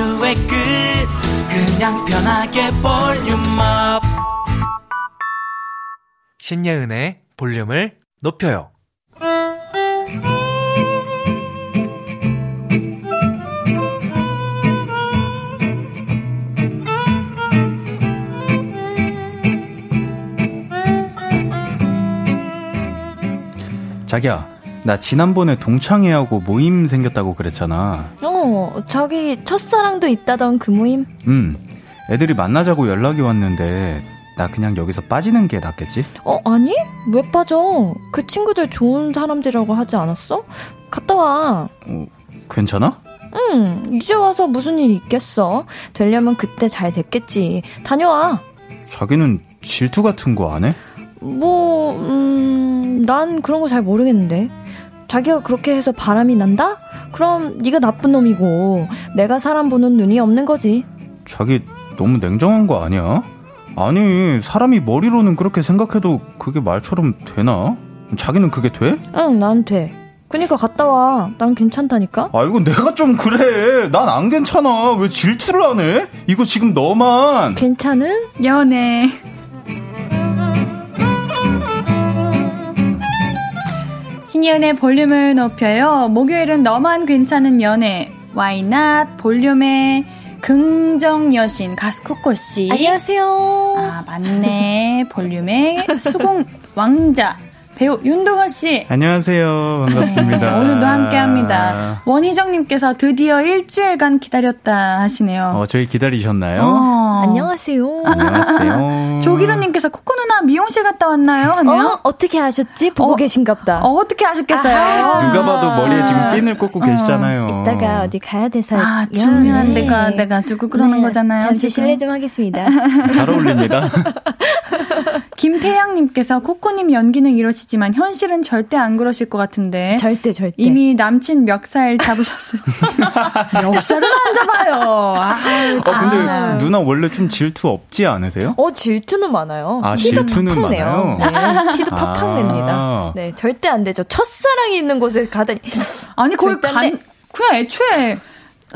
하루의 끝. 그냥 편하게 볼륨업. 신예은의 볼륨을 높여요.
자기야, 나 지난번에 동창회하고 모임 생겼다고 그랬잖아.
어, 저기 첫사랑도 있다던 그 모임?
음, 애들이 만나자고 연락이 왔는데 나 그냥 여기서 빠지는 게 낫겠지?
어, 아니? 왜 빠져? 그 친구들 좋은 사람들이라고 하지 않았어? 갔다 와.
어, 괜찮아?
응, 이제 와서 무슨 일 있겠어? 되려면 그때 잘 됐겠지. 다녀와.
자기는 질투 같은 거 안 해?
뭐, 음, 난 그런 거 잘 모르겠는데. 자기가 그렇게 해서 바람이 난다? 그럼 네가 나쁜 놈이고 내가 사람 보는 눈이 없는 거지.
자기 너무 냉정한 거 아니야? 아니, 사람이 머리로는 그렇게 생각해도 그게 말처럼 되나? 자기는 그게 돼?
응, 난 돼. 그니까 갔다 와. 난 괜찮다니까?
아, 이거 내가 좀 그래. 난 안 괜찮아. 왜 질투를 안 해? 이거 지금 너만.
괜찮은?
연애. 신예은의 볼륨을 높여요. 목요일은 너만 괜찮은 연애. Why not? 볼륨의 긍정 여신 가수 코코 씨.
안녕하세요.
아 맞네. 볼륨의 수공 왕자 배우 윤동건 씨.
안녕하세요. 반갑습니다.
네, 오늘도 함께 합니다. 원희정님께서 드디어 일주일간 기다렸다 하시네요.
어, 저희 기다리셨나요?
어.
안녕하세요.
안녕하세요.
조기로님께서 코코 누나 미용실 갔다 왔나요? 하네요.
어, 어떻게 하셨지? 보고
어,
계신가 보다.
어, 어떻게 하셨겠어요?
아하.
누가 봐도 머리에 지금 핀을 꽂고 계시잖아요.
이따가 어디 가야 돼서.
아, 중요한
네.
데가 돼가지고 그러는
네,
거잖아요.
잠시
지금.
실례 좀 하겠습니다.
잘 어울립니다.
김태양님께서 코코님 연기는 이러시지만 현실은 절대 안 그러실 것 같은데.
절대 절대.
이미 남친 멱살 잡으셨어요. 멱살은 안 잡아요. 아유,
어,
참.
근데 누나 원래 좀 질투 없지 않으세요?
어 질투는 많아요.
아,
티도
질투는. 많아요?
네, 티도 팍팍
아.
냅니다. 네, 절대 안 되죠. 첫사랑이 있는 곳에 가다니.
아니,
안
간,
돼.
그냥 애초에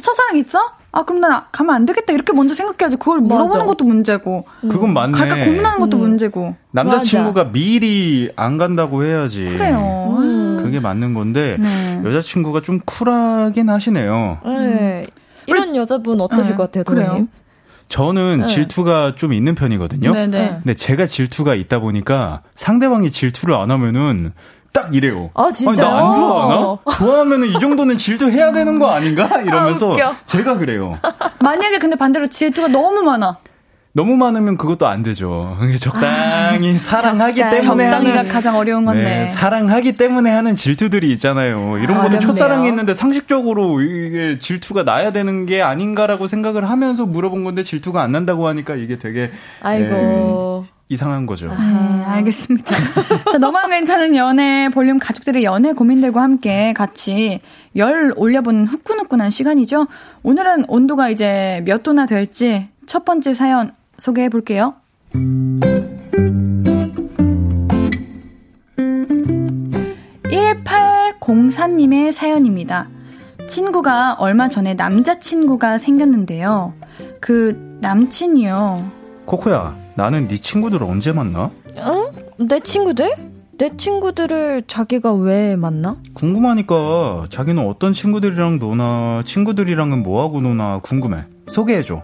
첫사랑 있어? 아, 그럼 난 가면 안 되겠다. 이렇게 먼저 생각해야지. 그걸 물어보는
맞아.
것도 문제고.
그건 맞네.
갈까 고민하는 것도 문제고.
남자친구가 미리 안 간다고 해야지.
그래요.
그게 맞는 건데
네.
여자친구가 좀 쿨하긴 하시네요.
네. 이런 여자분 어떠실
네,
것 같아요,
그래요.
저는
네.
질투가 좀 있는 편이거든요.
네네.
근데 제가 질투가 있다 보니까 상대방이 질투를 안 하면은 딱 이래요.
아, 진짜요?
나안 좋아하나? 좋아하면은 이 정도는 질투해야 되는 거 아닌가? 이러면서
아.
제가 그래요.
만약에 근데 반대로 질투가 너무 많아.
너무 많으면 그것도 안 되죠. 그게 적당히 사랑하기
적당히.
때문에
적당히가
하는
가장 어려운 건데.
네, 사랑하기 때문에 하는 질투들이 있잖아요. 이런
아,
것도 있는데 상식적으로 이게 질투가 나야 되는 게 아닌가라고 생각을 하면서 물어본 건데 질투가 안 난다고 하니까 이게 되게
아이고.
예, 이상한 거죠.
네, 알겠습니다. 자, 너만 괜찮은 연애 볼륨 가족들의 연애 고민들과 함께 같이 열 올려보는 후끈후끈한 시간이죠. 오늘은 온도가 이제 몇 도나 될지 첫 번째 사연 소개해 볼게요. 1804님의 사연입니다. 친구가 얼마 전에 남자친구가 생겼는데요. 그 남친이요.
코코야, 나는 네 친구들 을 언제 만나?
응? 내 친구들? 내 친구들을 자기가 왜 만나?
궁금하니까 자기는 어떤 친구들이랑 노나 친구들이랑은 뭐하고 노나 궁금해. 소개해줘.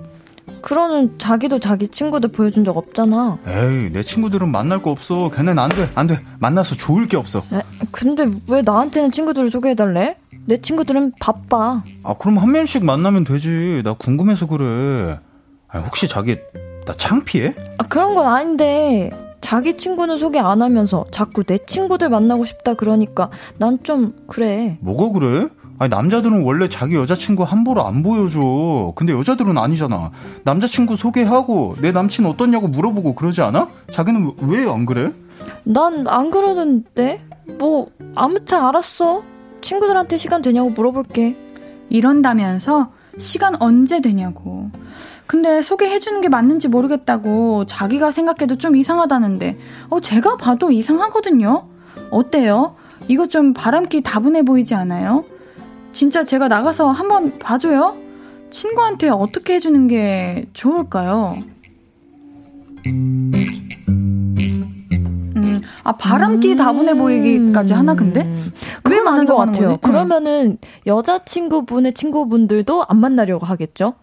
그러는 자기도 자기 친구들 보여준 적 없잖아.
에이, 내 친구들은 만날 거 없어. 걔는 안 돼, 안 돼. 만나서 좋을 게 없어.
에, 근데 왜 나한테는 친구들을 소개해달래? 내 친구들은 바빠.
아, 그럼 한 명씩 만나면 되지. 나 궁금해서 그래. 아, 혹시 자기, 나 창피해?
아, 그런 건 아닌데 자기 친구는 소개 안 하면서 자꾸 내 친구들 만나고 싶다 그러니까 난 좀 그래.
뭐가 그래? 아니, 남자들은 원래 자기 여자친구 함부로 안 보여줘. 근데 여자들은 아니잖아. 남자친구 소개하고 내 남친 어떻냐고 물어보고 그러지 않아? 자기는 왜 안 그래?
난 안 그러는데 뭐 아무튼 알았어. 친구들한테 시간 되냐고 물어볼게.
이런다면서 시간 언제 되냐고. 근데 소개해주는 게 맞는지 모르겠다고 자기가 생각해도 좀 이상하다는데, 어, 제가 봐도 이상하거든요? 어때요? 이거 좀 바람기 다분해 보이지 않아요? 진짜 제가 나가서 한번 봐줘요? 친구한테 어떻게 해주는 게 좋을까요? 음, 아, 바람기 다분해 보이기까지 하나, 근데?
그건 아닌 것 같아요. 거지? 그러면은 여자 친구분의 친구분들도 안 만나려고 하겠죠?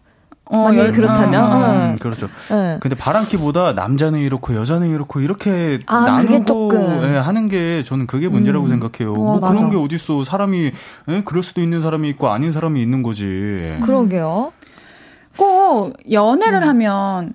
어, 여, 그렇다면. 어, 어,
음, 그렇죠. 네. 근데 바람기보다 남자는 이렇고 여자는 이렇고 이렇게 아, 나누고 예, 하는 게 저는 그게 문제라고 음. 생각해요. 어, 뭐 맞아. 그런 게 어딨어. 사람이 예? 그럴 수도 있는 사람이 있고 아닌 사람이 있는 거지.
그러게요.
꼭 연애를 음. 하면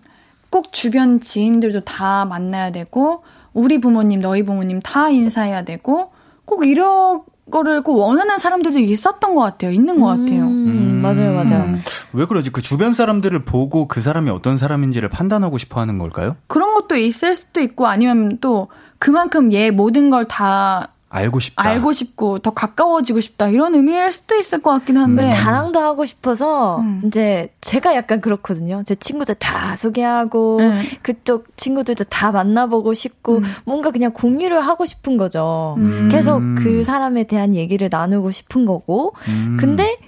꼭 주변 지인들도 다 만나야 되고 우리 부모님, 너희 부모님 다 인사해야 되고 꼭 이런 거를 꼭 원하는 사람들도 있었던 것 같아요. 있는 것 같아요. 음,
음, 맞아요, 맞아요. 음.
왜 그러지? 그 주변 사람들을 보고 그 사람이 어떤 사람인지를 판단하고 싶어 하는 걸까요?
그런 것도 있을 수도 있고 아니면 또 그만큼 얘 모든 걸 다
알고 싶다.
알고 싶고 더 가까워지고 싶다 이런 의미일 수도 있을 것 같긴 한데
음. 자랑도 하고 싶어서 음. 이제 제가 약간 그렇거든요. 제 친구들 다 소개하고 음. 그쪽 친구들도 다 만나보고 싶고 음. 뭔가 그냥 공유를 하고 싶은 거죠. 음. 계속 그 사람에 대한 얘기를 나누고 싶은 거고 음. 근데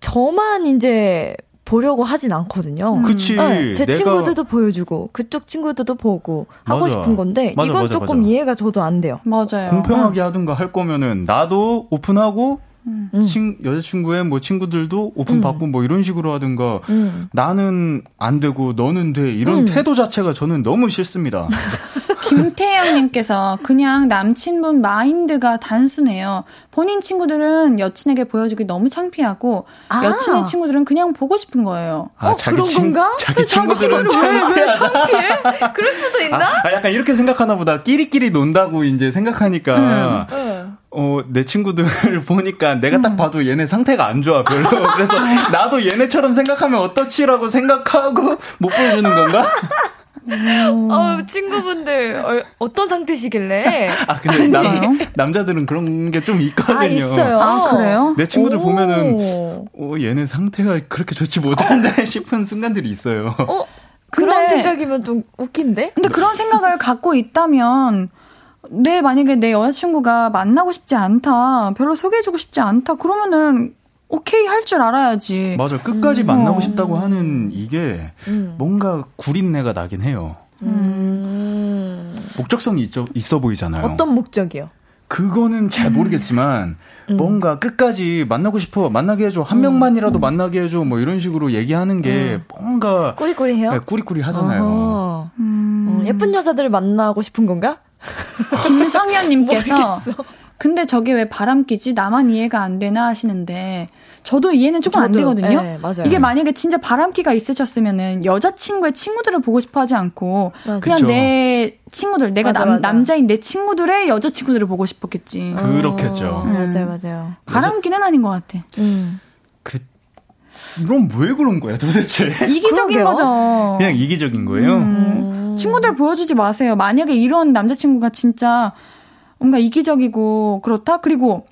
저만 이제 보려고 하진 않거든요.
그치. 네,
제 내가... 친구들도 보여주고 그쪽 친구들도 보고 하고 맞아. 싶은 건데 맞아, 이건 맞아, 조금 이해가 저도 안 돼요.
맞아요.
공평하게 응. 하든가 할 거면은 나도 오픈하고 음. 친, 여자친구의 뭐 친구들도 오픈 음. 받고 뭐 이런 식으로 하든가 음. 나는 안 되고 너는 돼 이런 음. 태도 자체가 저는 너무 싫습니다.
김태영님께서 그냥 남친분 마인드가 단순해요. 본인 친구들은 여친에게 보여주기 너무 창피하고 아. 여친의 친구들은 그냥 보고 싶은 거예요.
아, 어, 자기 그런 친, 건가?
자기 친구들은
왜, 왜 창피해?
그럴 수도 있나?
아, 아, 약간 이렇게 생각하나 보다. 끼리끼리 논다고 이제 생각하니까. 음. 어, 내 친구들을 보니까 내가 딱 음. 봐도 얘네 상태가 안 좋아, 별로. 그래서 나도 얘네처럼 생각하면 어떻지라고 생각하고 못 보여주는 건가?
어, 친구분들 어, 떤 상태시길래?
아 근데 남, 남자들은 그런 게 좀 있거든요. 아,
있어요.
아 그래요?
내 친구들 오. 보면은 어, 얘는 상태가 그렇게 좋지 못한데 싶은 순간들이 있어요.
어? 그런 생각이면 좀 웃긴데?
근데 그런 생각을 갖고 있다면 내 만약에 내 여자친구가 만나고 싶지 않다, 별로 소개해주고 싶지 않다, 그러면은 오케이 할 줄 알아야지.
맞아. 끝까지 음. 만나고 싶다고 하는 이게 음. 뭔가 구린내가 나긴 해요. 음. 목적성이 있어, 있어 보이잖아요.
어떤 목적이요?
그거는 잘 음. 모르겠지만 음. 뭔가 끝까지 만나고 싶어 만나게 해줘 한 음. 명만이라도 만나게 해줘 뭐 이런 식으로 얘기하는 게 뭔가
꾸리꾸리해요?
네, 꾸리꾸리 하잖아요. 어.
어, 예쁜 여자들을 만나고 싶은 건가?
김성현님께서 근데 저게 왜 바람기지? 나만 이해가 안 되나 하시는데 저도 이해는 조금 저도, 안 되거든요. 네, 맞아요. 이게 만약에 진짜 바람기가 있으셨으면은 여자친구의 친구들을 보고 싶어 하지 않고 맞아. 그냥 그쵸. 내 친구들, 내가 맞아, 남, 맞아. 남자인 내 친구들의 여자친구들을 보고 싶었겠지.
그렇겠죠.
음. 맞아요, 맞아요.
바람기는 아닌 것 같아.
음.
그, 그럼 왜 그런 거야, 도대체?
이기적인? 거죠.
그냥 이기적인 거예요?
음. 친구들 보여주지 마세요. 만약에 이런 남자친구가 진짜 뭔가 이기적이고 그렇다? 그리고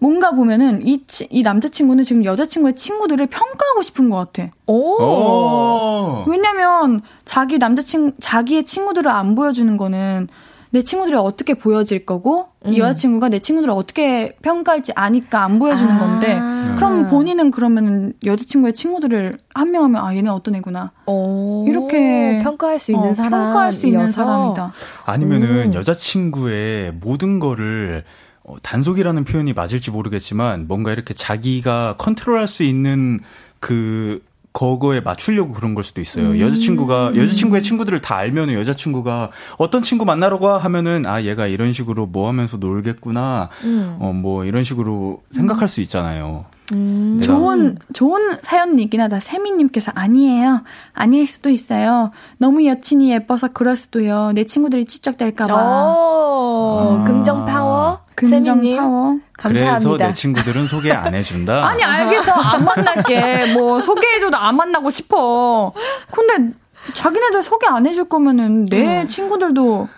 뭔가 보면은 이, 이 남자친구는 지금 여자친구의 친구들을 평가하고 싶은 것 같아.
오.
왜냐면 자기 남자친 자기의 친구들을 안 보여주는 거는 내 친구들이 어떻게 보여질 거고 음. 이 여자친구가 내 친구들을 어떻게 평가할지 아니까 안 보여주는 아. 건데 그럼 본인은 그러면 여자친구의 친구들을 한 명 하면 아 얘네 어떤 애구나
오.
이렇게
평가할 수 있는 어, 사람
평가할 수 있는 사람이다
아니면은 음. 여자친구의 모든 거를 어, 단속이라는 표현이 맞을지 모르겠지만 뭔가 이렇게 자기가 컨트롤할 수 있는 그 거거에 맞추려고 그런 걸 수도 있어요. 음. 여자친구가 여자친구의 친구들을 다 알면은 여자친구가 어떤 친구 만나러 가 하면은 아 얘가 이런 식으로 뭐 하면서 놀겠구나. 음. 어뭐 이런 식으로 생각할 수 있잖아요.
음. 좋은 좋은 사연이긴 하다. 세미님께서 아니에요. 아닐 수도 있어요. 너무 여친이 예뻐서 그럴 수도요. 내 친구들이 찝적댈까봐.
아. 긍정 파워.
긍정 파워.
감사합니다.
그래서 내 친구들은 소개 안 해준다.
아니 알겠어 안 만날게. 뭐 소개해줘도 안 만나고 싶어. 근데 자기네들 소개 안 해줄 거면은 내 음. 친구들도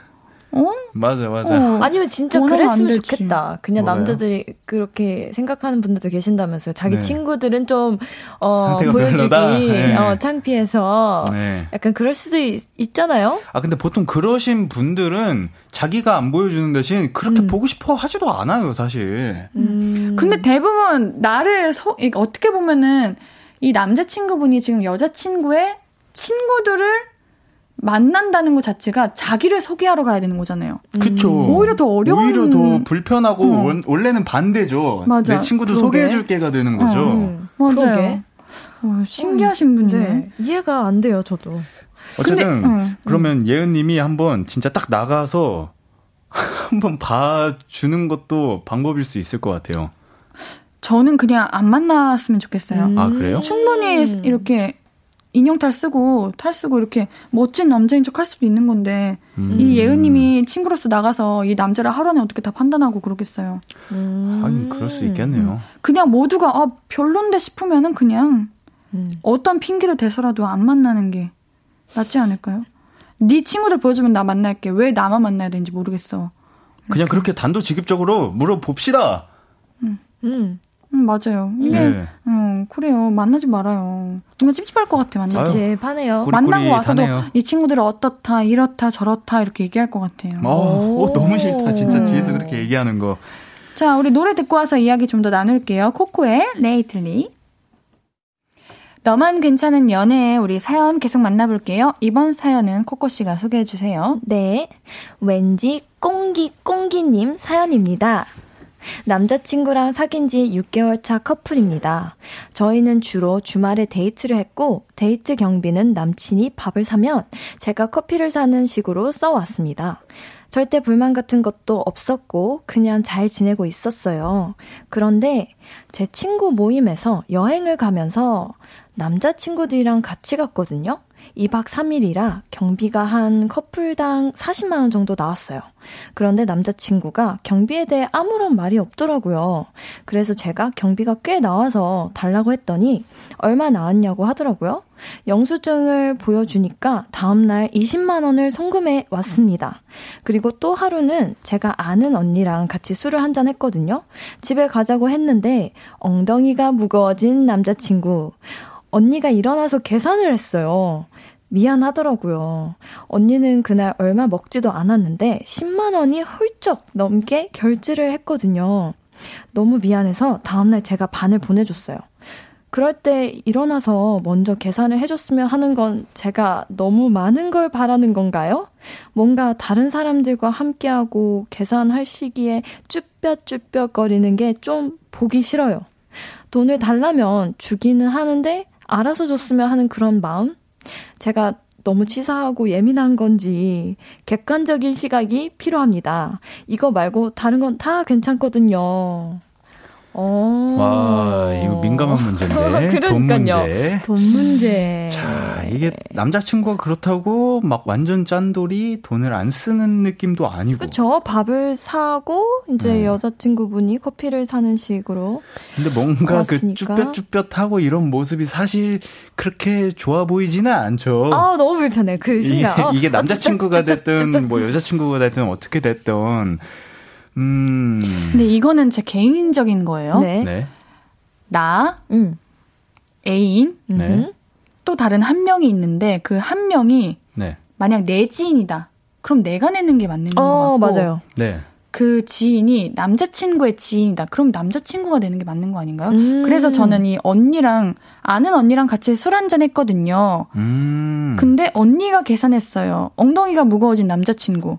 어?
맞아, 맞아. 어,
아니면 진짜 그랬으면 좋겠다. 그냥 뭐가요? 남자들이 그렇게 생각하는 분들도 계신다면서요. 자기 네. 친구들은 좀, 어, 보여주기, 네. 어, 창피해서. 네. 약간 그럴 수도 있, 잖아요
아, 근데 보통 그러신 분들은 자기가 안 보여주는 대신 그렇게 음. 보고 싶어 하지도 않아요, 사실.
음. 근데 대부분 나를 서, 어떻게 보면은 이 남자친구분이 지금 여자친구의 친구들을 만난다는 것 자체가 자기를 소개하러 가야 되는 거잖아요.
그쵸.
오히려 더 어려운.
오히려 더 불편하고, 어. 원래는 반대죠. 맞아. 내 친구도 소개해줄 게가 되는 거죠. 어.
음. 맞아요. 어, 신기하신 어, 분이네. 네.
이해가 안 돼요, 저도.
어쨌든, 근데, 어, 그러면 음. 예은님이 한번 진짜 딱 나가서 한번 봐주는 것도 방법일 수 있을 것 같아요.
저는 그냥 안 만났으면 좋겠어요.
음. 아, 그래요?
충분히 이렇게 인형탈 쓰고 탈 쓰고 이렇게 멋진 남자인 척 할 수도 있는 건데 음. 이 예은님이 친구로서 나가서 이 남자를 하루 안에 어떻게 다 판단하고 그러겠어요.
음. 하긴 그럴 수 있겠네요.
그냥 모두가 아 별론데 싶으면은 그냥 음. 어떤 핑계를 대서라도 안 만나는 게 낫지 않을까요? 네 친구들 보여주면 나 만날게. 왜 나만 만나야 되는지 모르겠어.
그냥 그렇게 단도직입적으로 물어봅시다.
음. 음. 음, 맞아요. 이게, 네. 음, 그래요. 만나지 말아요. 뭔가 찝찝할 것 같아, 만나지.
찝찝하네요.
만나고 와서도 이 친구들은 어떻다, 이렇다, 저렇다, 이렇게 얘기할 것 같아요.
어, 어 너무 싫다, 진짜 뒤에서 그렇게 얘기하는 거.
자, 우리 노래 듣고 와서 이야기 좀 더 나눌게요. 코코의 Lately. 너만 괜찮은 연애 우리 사연 계속 만나볼게요. 이번 사연은 코코 씨가 소개해 주세요.
네. 왠지 꽁기 꽁기님 사연입니다. 남자친구랑 사귄 지 6개월 차 커플입니다. 저희는 주로 주말에 데이트를 했고, 데이트 경비는 남친이 밥을 사면 제가 커피를 사는 식으로 써왔습니다. 절대 불만 같은 것도 없었고, 그냥 잘 지내고 있었어요. 그런데 제 친구 모임에서 여행을 가면서 남자친구들이랑 같이 갔거든요? 2박 3일이라 경비가 한 커플당 40만원 정도 나왔어요. 그런데 남자친구가 경비에 대해 아무런 말이 없더라고요. 그래서 제가 경비가 꽤 나와서 달라고 했더니 얼마 나왔냐고 하더라고요. 영수증을 보여주니까 다음날 20만원을 송금해 왔습니다. 그리고 또 하루는 제가 아는 언니랑 같이 술을 한잔 했거든요. 집에 가자고 했는데 엉덩이가 무거워진 남자친구. 언니가 일어나서 계산을 했어요. 미안하더라고요. 언니는 그날 얼마 먹지도 않았는데 10만 원이 훌쩍 넘게 결제를 했거든요. 너무 미안해서 다음날 제가 반을 보내줬어요. 그럴 때 일어나서 먼저 계산을 해줬으면 하는 건 제가 너무 많은 걸 바라는 건가요? 뭔가 다른 사람들과 함께하고 계산할 시기에 쭈뼛쭈뼛거리는 게 좀 보기 싫어요. 돈을 달라면 주기는 하는데 알아서 줬으면 하는 그런 마음? 제가 너무 치사하고 예민한 건지 객관적인 시각이 필요합니다. 이거 말고 다른 건 다 괜찮거든요.
어. 와, 이거 민감한 문제인데. 돈 문제.
돈 문제.
자, 이게 남자친구가 그렇다고 막 완전 짠돌이 돈을 안 쓰는 느낌도 아니고.
그쵸. 밥을 사고, 이제 네. 여자친구분이 커피를 사는 식으로.
근데 뭔가 그 쭈뼛쭈뼛하고 이런 모습이 사실 그렇게 좋아 보이지는 않죠.
아, 너무 불편해. 그 순간.
이게, 이게 남자친구가 됐든, 뭐 여자친구가 됐든 어떻게 됐든.
음. 근데 이거는 제 개인적인 거예요.
네. 네.
나, 음. 애인, 네. 또 다른 한 명이 있는데 그 한 명이 네. 만약 내 지인이다. 그럼 내가 내는 게 맞는 거 어,
같고. 맞아요.
네.
그 지인이 남자친구의 지인이다. 그럼 남자친구가 내는 게 맞는 거 아닌가요? 음. 그래서 저는 이 언니랑, 아는 언니랑 같이 술 한잔 했거든요. 음. 근데 언니가 계산했어요. 엉덩이가 무거워진 남자친구.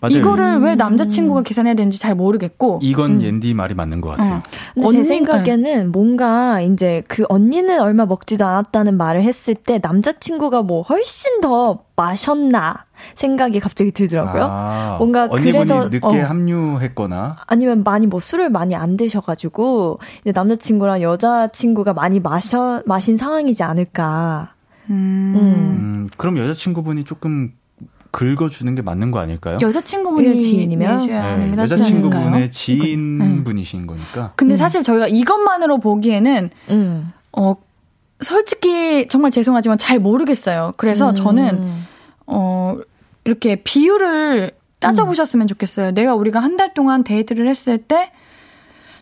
맞아요. 이거를 왜 남자친구가 계산해야 되는지 잘 모르겠고.
이건 음. 옌디 말이 맞는 것 같아요. 어.
근데 제 생각에는 네. 뭔가 이제 그 언니는 얼마 먹지도 않았다는 말을 했을 때 남자친구가 뭐 훨씬 더 마셨나 생각이 갑자기 들더라고요. 아,
뭔가 그래서 늦게 어, 합류했거나
아니면 많이 뭐 술을 많이 안 드셔가지고 이제 남자친구랑 여자친구가 많이 마셔 마신 상황이지 않을까.
음. 음. 그럼 여자친구분이 조금 긁어주는 게 맞는 거 아닐까요?
여자친구분이 지인이면 네,
여자친구분의 지인분이신 거니까.
근데 음. 사실 저희가 이것만으로 보기에는 음. 어 솔직히 정말 죄송하지만 잘 모르겠어요. 그래서 음. 저는 어 이렇게 비율을 따져보셨으면 좋겠어요. 내가 우리가 한 달 동안 데이트를 했을 때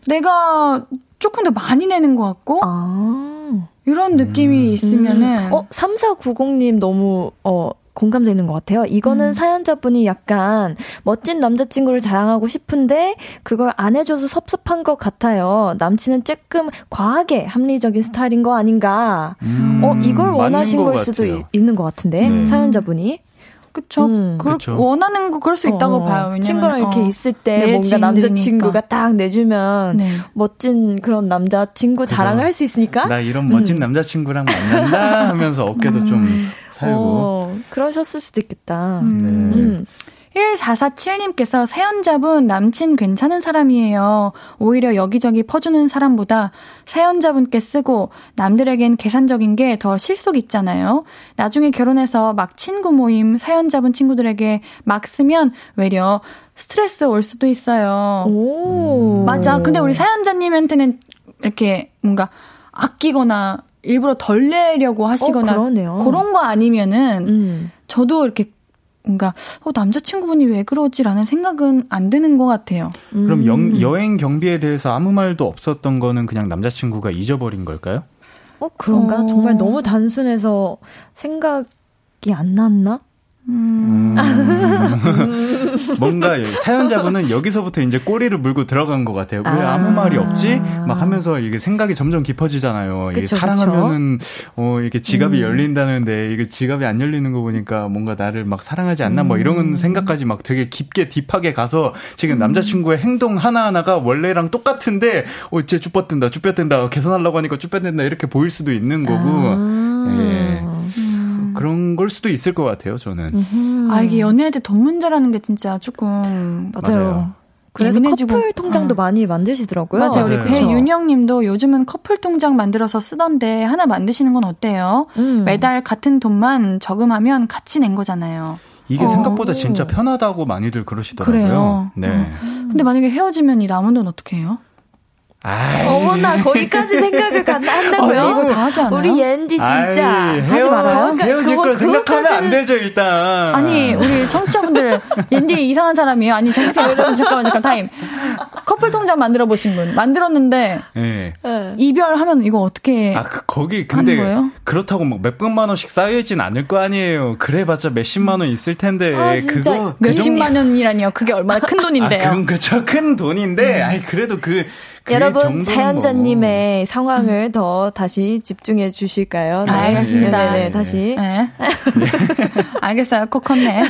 내가 조금 더 많이 내는 것 같고 아. 이런 느낌이 음. 있으면은
어 3490님 너무 어 공감되는 것 같아요. 이거는 음. 사연자분이 약간 멋진 남자친구를 자랑하고 싶은데 그걸 안 해줘서 섭섭한 것 같아요. 남친은 조금 과하게 합리적인 스타일인 거 아닌가. 음. 어, 이걸 원하신 걸 수도 이, 있는 것 같은데, 음. 사연자분이.
그쵸. 음, 그걸 그쵸. 원하는 거 그럴 수 있다고 어, 봐요. 왜냐면,
친구랑 이렇게
어,
있을 때 뭔가 남자친구가 딱 내주면 네. 멋진 그런 남자친구 자랑을 할 수 있으니까.
나 이런 멋진 음. 남자친구랑 만난다 하면서 어깨도 좀 음. 살고. 어,
그러셨을 수도 있겠다. 음.
네. 음. 1447님께서 사연자분 남친 괜찮은 사람이에요. 오히려 여기저기 퍼주는 사람보다 사연자분께 쓰고 남들에겐 계산적인 게 더 실속 있잖아요. 나중에 결혼해서 막 친구 모임 사연자분 친구들에게 막 쓰면 외려 스트레스 올 수도 있어요. 오. 맞아. 근데 우리 사연자님한테는 이렇게 뭔가 아끼거나 일부러 덜 내려고 하시거나 어, 그런 거 아니면은 음. 저도 이렇게 뭔가 어, 남자친구분이 왜 그러지라는 생각은 안 드는 것 같아요.
그럼 영, 음. 여행 경비에 대해서 아무 말도 없었던 거는 그냥 남자친구가 잊어버린 걸까요?
어 그런가? 어... 정말 너무 단순해서 생각이 안 났나? 음.
뭔가 사연자분은 여기서부터 이제 꼬리를 물고 들어간 것 같아요. 왜 아. 무 말이 없지? 막 하면서 이게 생각이 점점 깊어지잖아요. 그쵸, 이게 사랑하면은 그쵸? 어 이게 지갑이 음. 열린다는데 이게 지갑이 안 열리는 거 보니까 뭔가 나를 막 사랑하지 않나 뭐 음. 뭐 이런 생각까지 막 되게 깊게 딥하게 가서 지금 음. 남자친구의 행동 하나 하나가 원래랑 똑같은데 어쟤 쭈뼛된다 쭈뼛된다 계산하려고 하니까 쭈뼛된다 이렇게 보일 수도 있는 거고. 아. 예. 그런 걸 수도 있을 것 같아요, 저는.
음흠. 아, 이게 연애할 때 돈 문제라는 게 진짜 조금.
맞아요. 맞아요. 그래서 커플 통장도 어. 많이 만드시더라고요.
맞아요. 맞아요. 우리 배윤영 님도 요즘은 커플 통장 만들어서 쓰던데 하나 만드시는 건 어때요? 음. 매달 같은 돈만 저금하면 같이 낸 거잖아요.
이게 어. 생각보다 진짜 편하다고 많이들 그러시더라고요. 그래요. 네. 어.
근데 만약에 헤어지면 이 남은 돈 어떻게 해요?
어머나 거기까지 생각을 간다 한다고요? 어,
이거 다 하지 않아요?
우리 앤디 진짜
아이, 하지 말아요. 그러니까 헤어질 그거, 걸 생각하면 안 되죠 일단.
아니 우리 청취자분들 앤디 이상한 사람이에요. 아니 잠깐 여러분 잠깐만 잠깐 타임. 커플 통장 만들어 보신 분 만들었는데 네. 이별하면 이거 어떻게?
아 그, 거기 근데 그렇다고 뭐 몇백만 원씩 쌓여있진 않을 거 아니에요. 그래봤자 몇십만 원 있을 텐데 아, 그거
그 몇십만 원이라니요. 그게 얼마나 큰 돈인데요.
아, 그럼 그쵸 큰 돈인데, 음. 아이 그래도 그
여러분 사연자님의 뭐. 상황을 음. 더 다시 집중해 주실까요?
네. 알겠습니다.
네네 네, 다시. 네.
알겠어요. 코컨네.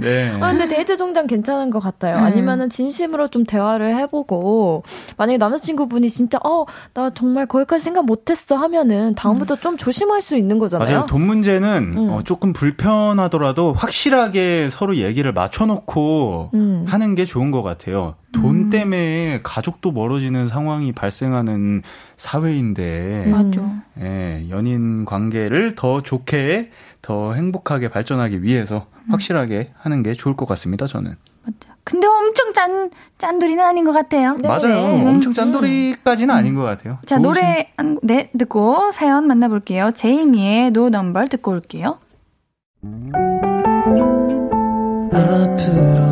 네. 아, 근데 데이트 통장 괜찮은 것 같아요. 음. 아니면은 진심으로 좀 대화를 해보고 만약에 남자친구분이 진짜 어 나 정말 거기까지 생각 못했어 하면은 다음부터 음. 좀 조심할 수 있는 거잖아요.
맞아요. 돈 문제는 음. 어, 조금 불편하더라도 확실하게 서로 얘기를 맞춰놓고 음. 하는 게 좋은 것 같아요. 돈 음. 때문에 가족도 멀어지는 상황이 발생하는 사회인데, 맞죠. 예, 연인 관계를 더 좋게, 더 행복하게 발전하기 위해서 음. 확실하게 하는 게 좋을 것 같습니다, 저는.
맞죠. 근데 엄청 짠, 짠돌이는 아닌 것 같아요.
네. 맞아요. 네. 엄청 짠돌이까지는 음. 아닌 것 같아요.
자, 좋으신... 노래, 네, 듣고 사연 만나볼게요. 제이미의 No Number 듣고 올게요. 앞으로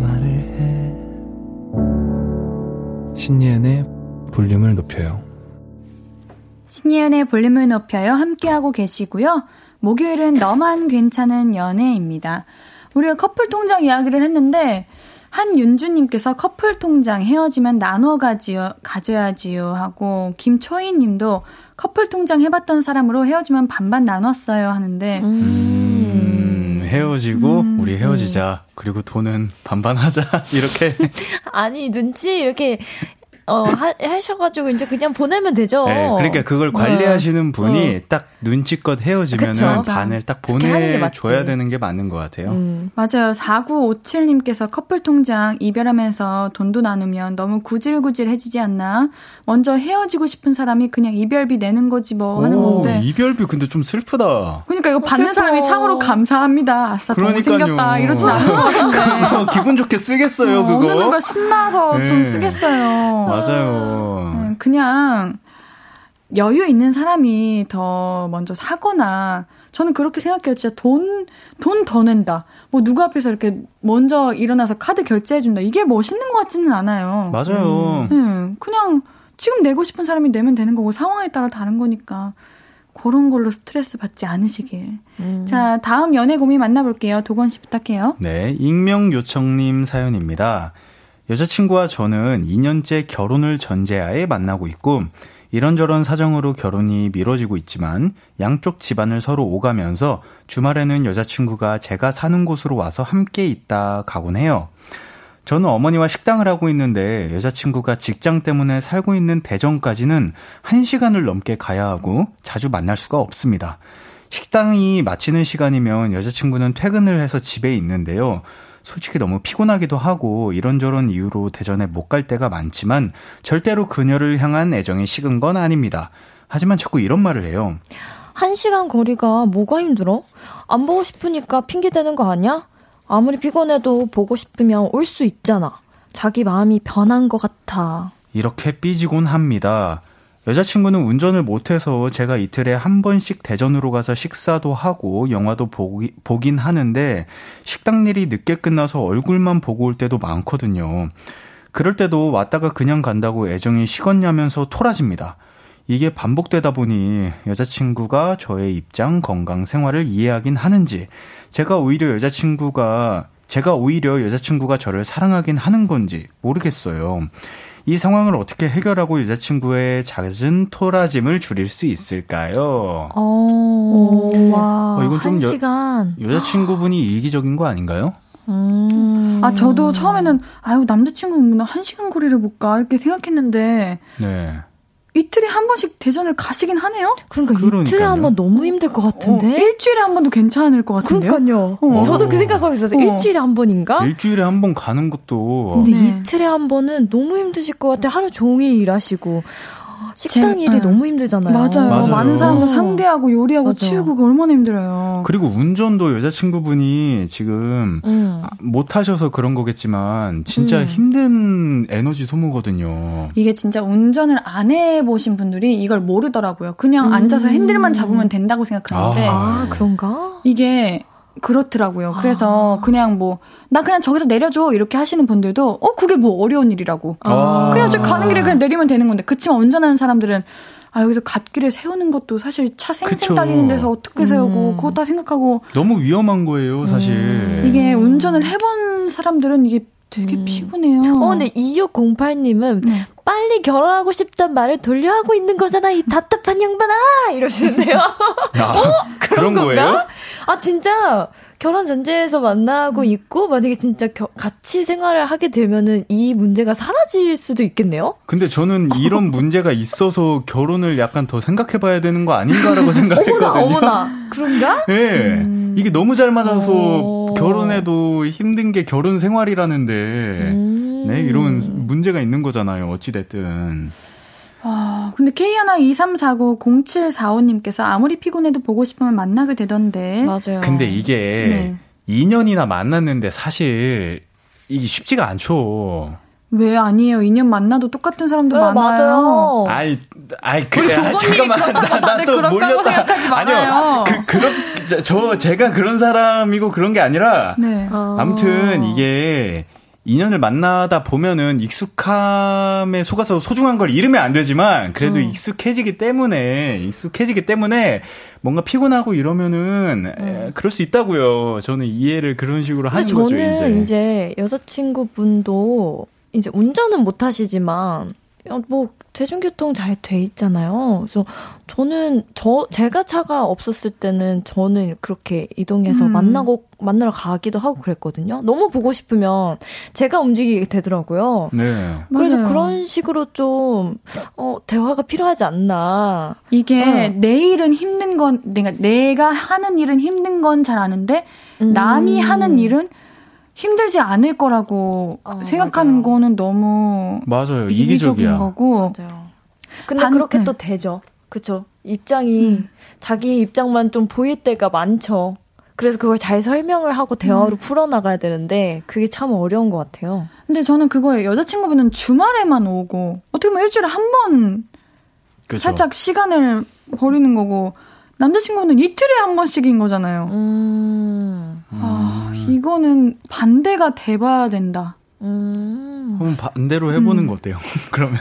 신예은의 볼륨을 높여요. 신예은의 볼륨을 높여요. 함께하고 계시고요. 목요일은 너만 괜찮은 연애입니다. 우리가 커플 통장 이야기를 했는데, 한윤주님께서 커플 통장 헤어지면 나눠 가지요, 가져야지요 하고, 김초희 님도 커플 통장 해봤던 사람으로 헤어지면 반반 나눴어요 하는데, 음.
음, 헤어지고, 음. 우리 헤어지자. 그리고 돈은 반반 하자. 이렇게.
아니, 눈치 이렇게 어, 하, 하셔가지고 이제 그냥 보내면 되죠.
네, 그러니까 그걸 관리하시는 네. 분이 어. 딱 눈치껏 헤어지면은 반을 딱 보내줘야 되는 게 맞는 것 같아요. 음.
맞아요. 4957님께서 커플 통장 이별하면서 돈도 나누면 너무 구질구질해지지 않나? 먼저 헤어지고 싶은 사람이 그냥 이별비 내는 거지 뭐 하는 오, 건데.
이별비 근데 좀 슬프다.
그러니까 이거 받는 슬퍼. 사람이 참으로 감사합니다. 아싸, 돈 생겼다. 이러진 않을 것 같은데.
기분 좋게 쓰겠어요, 어, 그거.
어느 누가 신나서 네. 돈 쓰겠어요.
맞아요.
네, 그냥 여유 있는 사람이 더 먼저 사거나 저는 그렇게 생각해요. 진짜 돈, 돈 더 낸다. 뭐 누구 앞에서 이렇게 먼저 일어나서 카드 결제해준다. 이게 멋있는 것 같지는 않아요.
맞아요.
음. 네, 그냥 지금 내고 싶은 사람이 내면 되는 거고 상황에 따라 다른 거니까 그런 걸로 스트레스 받지 않으시길. 음. 자, 다음 연애 고민 만나볼게요. 도건 씨 부탁해요.
네, 익명 요청님 사연입니다. 여자친구와 저는 2년째 결혼을 전제하에 만나고 있고 이런저런 사정으로 결혼이 미뤄지고 있지만 양쪽 집안을 서로 오가면서 주말에는 여자친구가 제가 사는 곳으로 와서 함께 있다 가곤 해요. 저는 어머니와 식당을 하고 있는데 여자친구가 직장 때문에 살고 있는 대전까지는 1시간을 넘게 가야 하고 자주 만날 수가 없습니다. 식당이 마치는 시간이면 여자친구는 퇴근을 해서 집에 있는데요. 솔직히 너무 피곤하기도 하고 이런저런 이유로 대전에 못 갈 때가 많지만 절대로 그녀를 향한 애정이 식은 건 아닙니다. 하지만 자꾸 이런 말을 해요.
한 시간 거리가 뭐가 힘들어? 안 보고 싶으니까 핑계대는 거 아니야? 아무리 피곤해도 보고 싶으면 올 수 있잖아. 자기 마음이 변한 것 같아.
이렇게 삐지곤 합니다. 여자친구는 운전을 못해서 제가 이틀에 한 번씩 대전으로 가서 식사도 하고 영화도 보기, 보긴 하는데 식당 일이 늦게 끝나서 얼굴만 보고 올 때도 많거든요. 그럴 때도 왔다가 그냥 간다고 애정이 식었냐면서 토라집니다. 이게 반복되다 보니 여자친구가 저의 입장, 건강, 생활을 이해하긴 하는지 제가 오히려 여자친구가 제가 오히려 여자친구가 저를 사랑하긴 하는 건지 모르겠어요. 이 상황을 어떻게 해결하고 여자친구의 잦은 토라짐을 줄일 수 있을까요?
어, 오, 와.
어, 이건 좀 시간. 여, 여자친구분이 이기적인 거 아닌가요?
음. 아, 저도 처음에는, 아유, 남자친구는 한 시간 거리를 못 가, 이렇게 생각했는데. 네. 이틀에 한 번씩 대전을 가시긴 하네요.
그러니까 그러니까요. 이틀에 한 번 너무 힘들 것 같은데.
어, 일주일에 한 번도 괜찮을 것 같은데요.
그러니까요. 어. 저도 그 생각하고 있었어요. 어. 일주일에 한 번인가?
일주일에 한 번 가는 것도.
근데 네. 이틀에 한 번은 너무 힘드실 것 같아. 하루 종일 일하시고. 식당 제, 일이 네. 너무 힘들잖아요.
맞아요. 맞아요. 많은 사람들 상대하고 요리하고 맞아. 치우고 그 얼마나 힘들어요.
그리고 운전도 여자친구분이 지금 음. 못 하셔서 그런 거겠지만 진짜 음. 힘든 에너지 소모거든요.
이게 진짜 운전을 안 해보신 분들이 이걸 모르더라고요. 그냥 음. 앉아서 핸들만 잡으면 된다고 생각하는데.
아, 아 그런가?
이게 그렇더라고요. 그래서 아. 그냥 뭐, 나 그냥 저기서 내려줘. 이렇게 하시는 분들도, 어, 그게 뭐 어려운 일이라고. 아. 그냥 저 가는 길에 그냥 내리면 되는 건데. 그치만 운전하는 사람들은, 아, 여기서 갓길에 세우는 것도 사실 차 쌩쌩 달리는 데서 어떻게 세우고, 음. 그거 다 생각하고.
너무 위험한 거예요, 사실. 음.
이게 운전을 해본 사람들은 이게 되게 음. 피곤해요.
어, 근데 2608님은 네. 빨리 결혼하고 싶단 말을 돌려하고 있는 거잖아, 이 답답한 양반아! 이러시는데요. 아, 어? 그런, 그런 거예요? 아, 진짜. 결혼 전제에서 만나고 음. 있고 만약에 진짜 겨, 같이 생활을 하게 되면은 이 문제가 사라질 수도 있겠네요.
근데 저는 이런 문제가 있어서 결혼을 약간 더 생각해 봐야 되는 거 아닌가라고 생각했거든요.
어머나, 어머나. 그런가?
네. 음. 이게 너무 잘 맞아서 오. 결혼해도 힘든 게 결혼 생활이라는데 음. 네, 이런 문제가 있는 거잖아요. 어찌 됐든.
아, 근데 K123490745님께서 아무리 피곤해도 보고 싶으면 만나게 되던데.
맞아요.
근데 이게 네. 2년이나 만났는데 사실 이게 쉽지가 않죠.
왜 아니에요? 2년 만나도 똑같은 사람도 네, 많아요.
맞아요.
아이, 아이, 그, 아, 잠깐만. 나, 또 몰렸다.
아니요.
그, 그런, 저, 저, 제가 그런 사람이고 그런 게 아니라. 네. 아무튼 이게 2년을 만나다 보면은 익숙함에 속아서 소중한 걸 잃으면 안 되지만 그래도 음. 익숙해지기 때문에 익숙해지기 때문에 뭔가 피곤하고 이러면은 음. 에, 그럴 수 있다고요. 저는 이해를 그런 식으로 하는 거죠.
저는 이제. 이제 여자친구분도 이제 운전은 못 하시지만 뭐 대중교통 잘 돼 있잖아요. 그래서 저는 저 제가 차가 없었을 때는 저는 그렇게 이동해서 음. 만나고 만나러 가기도 하고 그랬거든요. 너무 보고 싶으면 제가 움직이게 되더라고요. 네. 그래서 맞아요. 그런 식으로 좀 어, 대화가 필요하지 않나.
이게 네. 내일은 힘든 건 내가 내가 하는 일은 힘든 건 잘 아는데 음. 남이 하는 일은 힘들지 않을 거라고 어, 생각하는 맞아요. 거는 너무
맞아요 이기적인
거고.
맞아요. 근데 반, 그렇게 네. 또 되죠. 그쵸 입장이 음. 자기 입장만 좀 보일 때가 많죠. 그래서 그걸 잘 설명을 하고 대화로 음. 풀어나가야 되는데 그게 참 어려운 것 같아요.
근데 저는 그거에 여자친구분은 주말에만 오고 어떻게 보면 일주일에 한 번 살짝 시간을 버리는 거고 남자친구는 이틀에 한 번씩인 거잖아요. 음. 아, 이거는 반대가 돼봐야 된다.
음. 한번 반대로 해보는 음. 거 어때요? 그러면?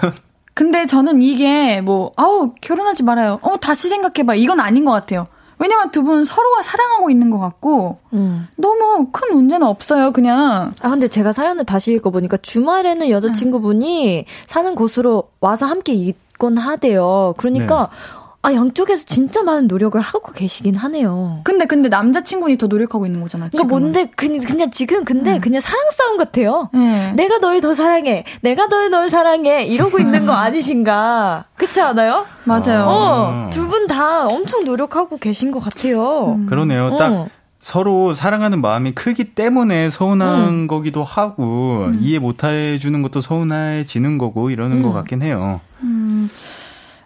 근데 저는 이게 뭐, 아우, 결혼하지 말아요. 어, 다시 생각해봐. 이건 아닌 것 같아요. 왜냐면 두 분 서로가 사랑하고 있는 것 같고, 음. 너무 큰 문제는 없어요, 그냥.
아, 근데 제가 사연을 다시 읽어보니까 주말에는 여자친구분이 음. 사는 곳으로 와서 함께 있곤 하대요. 그러니까, 네. 아, 양쪽에서 진짜 많은 노력을 하고 계시긴 하네요.
근데, 근데 남자친구니 더 노력하고 있는 거잖아.
그러니까 뭔데, 그, 그냥 지금 근데 음. 그냥 사랑 싸움 같아요. 네. 내가 널 더 사랑해. 내가 널 널 사랑해. 이러고 있는 거 아니신가. 그렇지 않아요?
맞아요.
어, 두 분 다 엄청 노력하고 계신 것 같아요.
음. 그러네요. 딱. 어. 서로 사랑하는 마음이 크기 때문에 서운한 음. 거기도 하고 음. 이해 못 해주는 것도 서운해지는 거고 이러는 음. 것 같긴 해요. 음.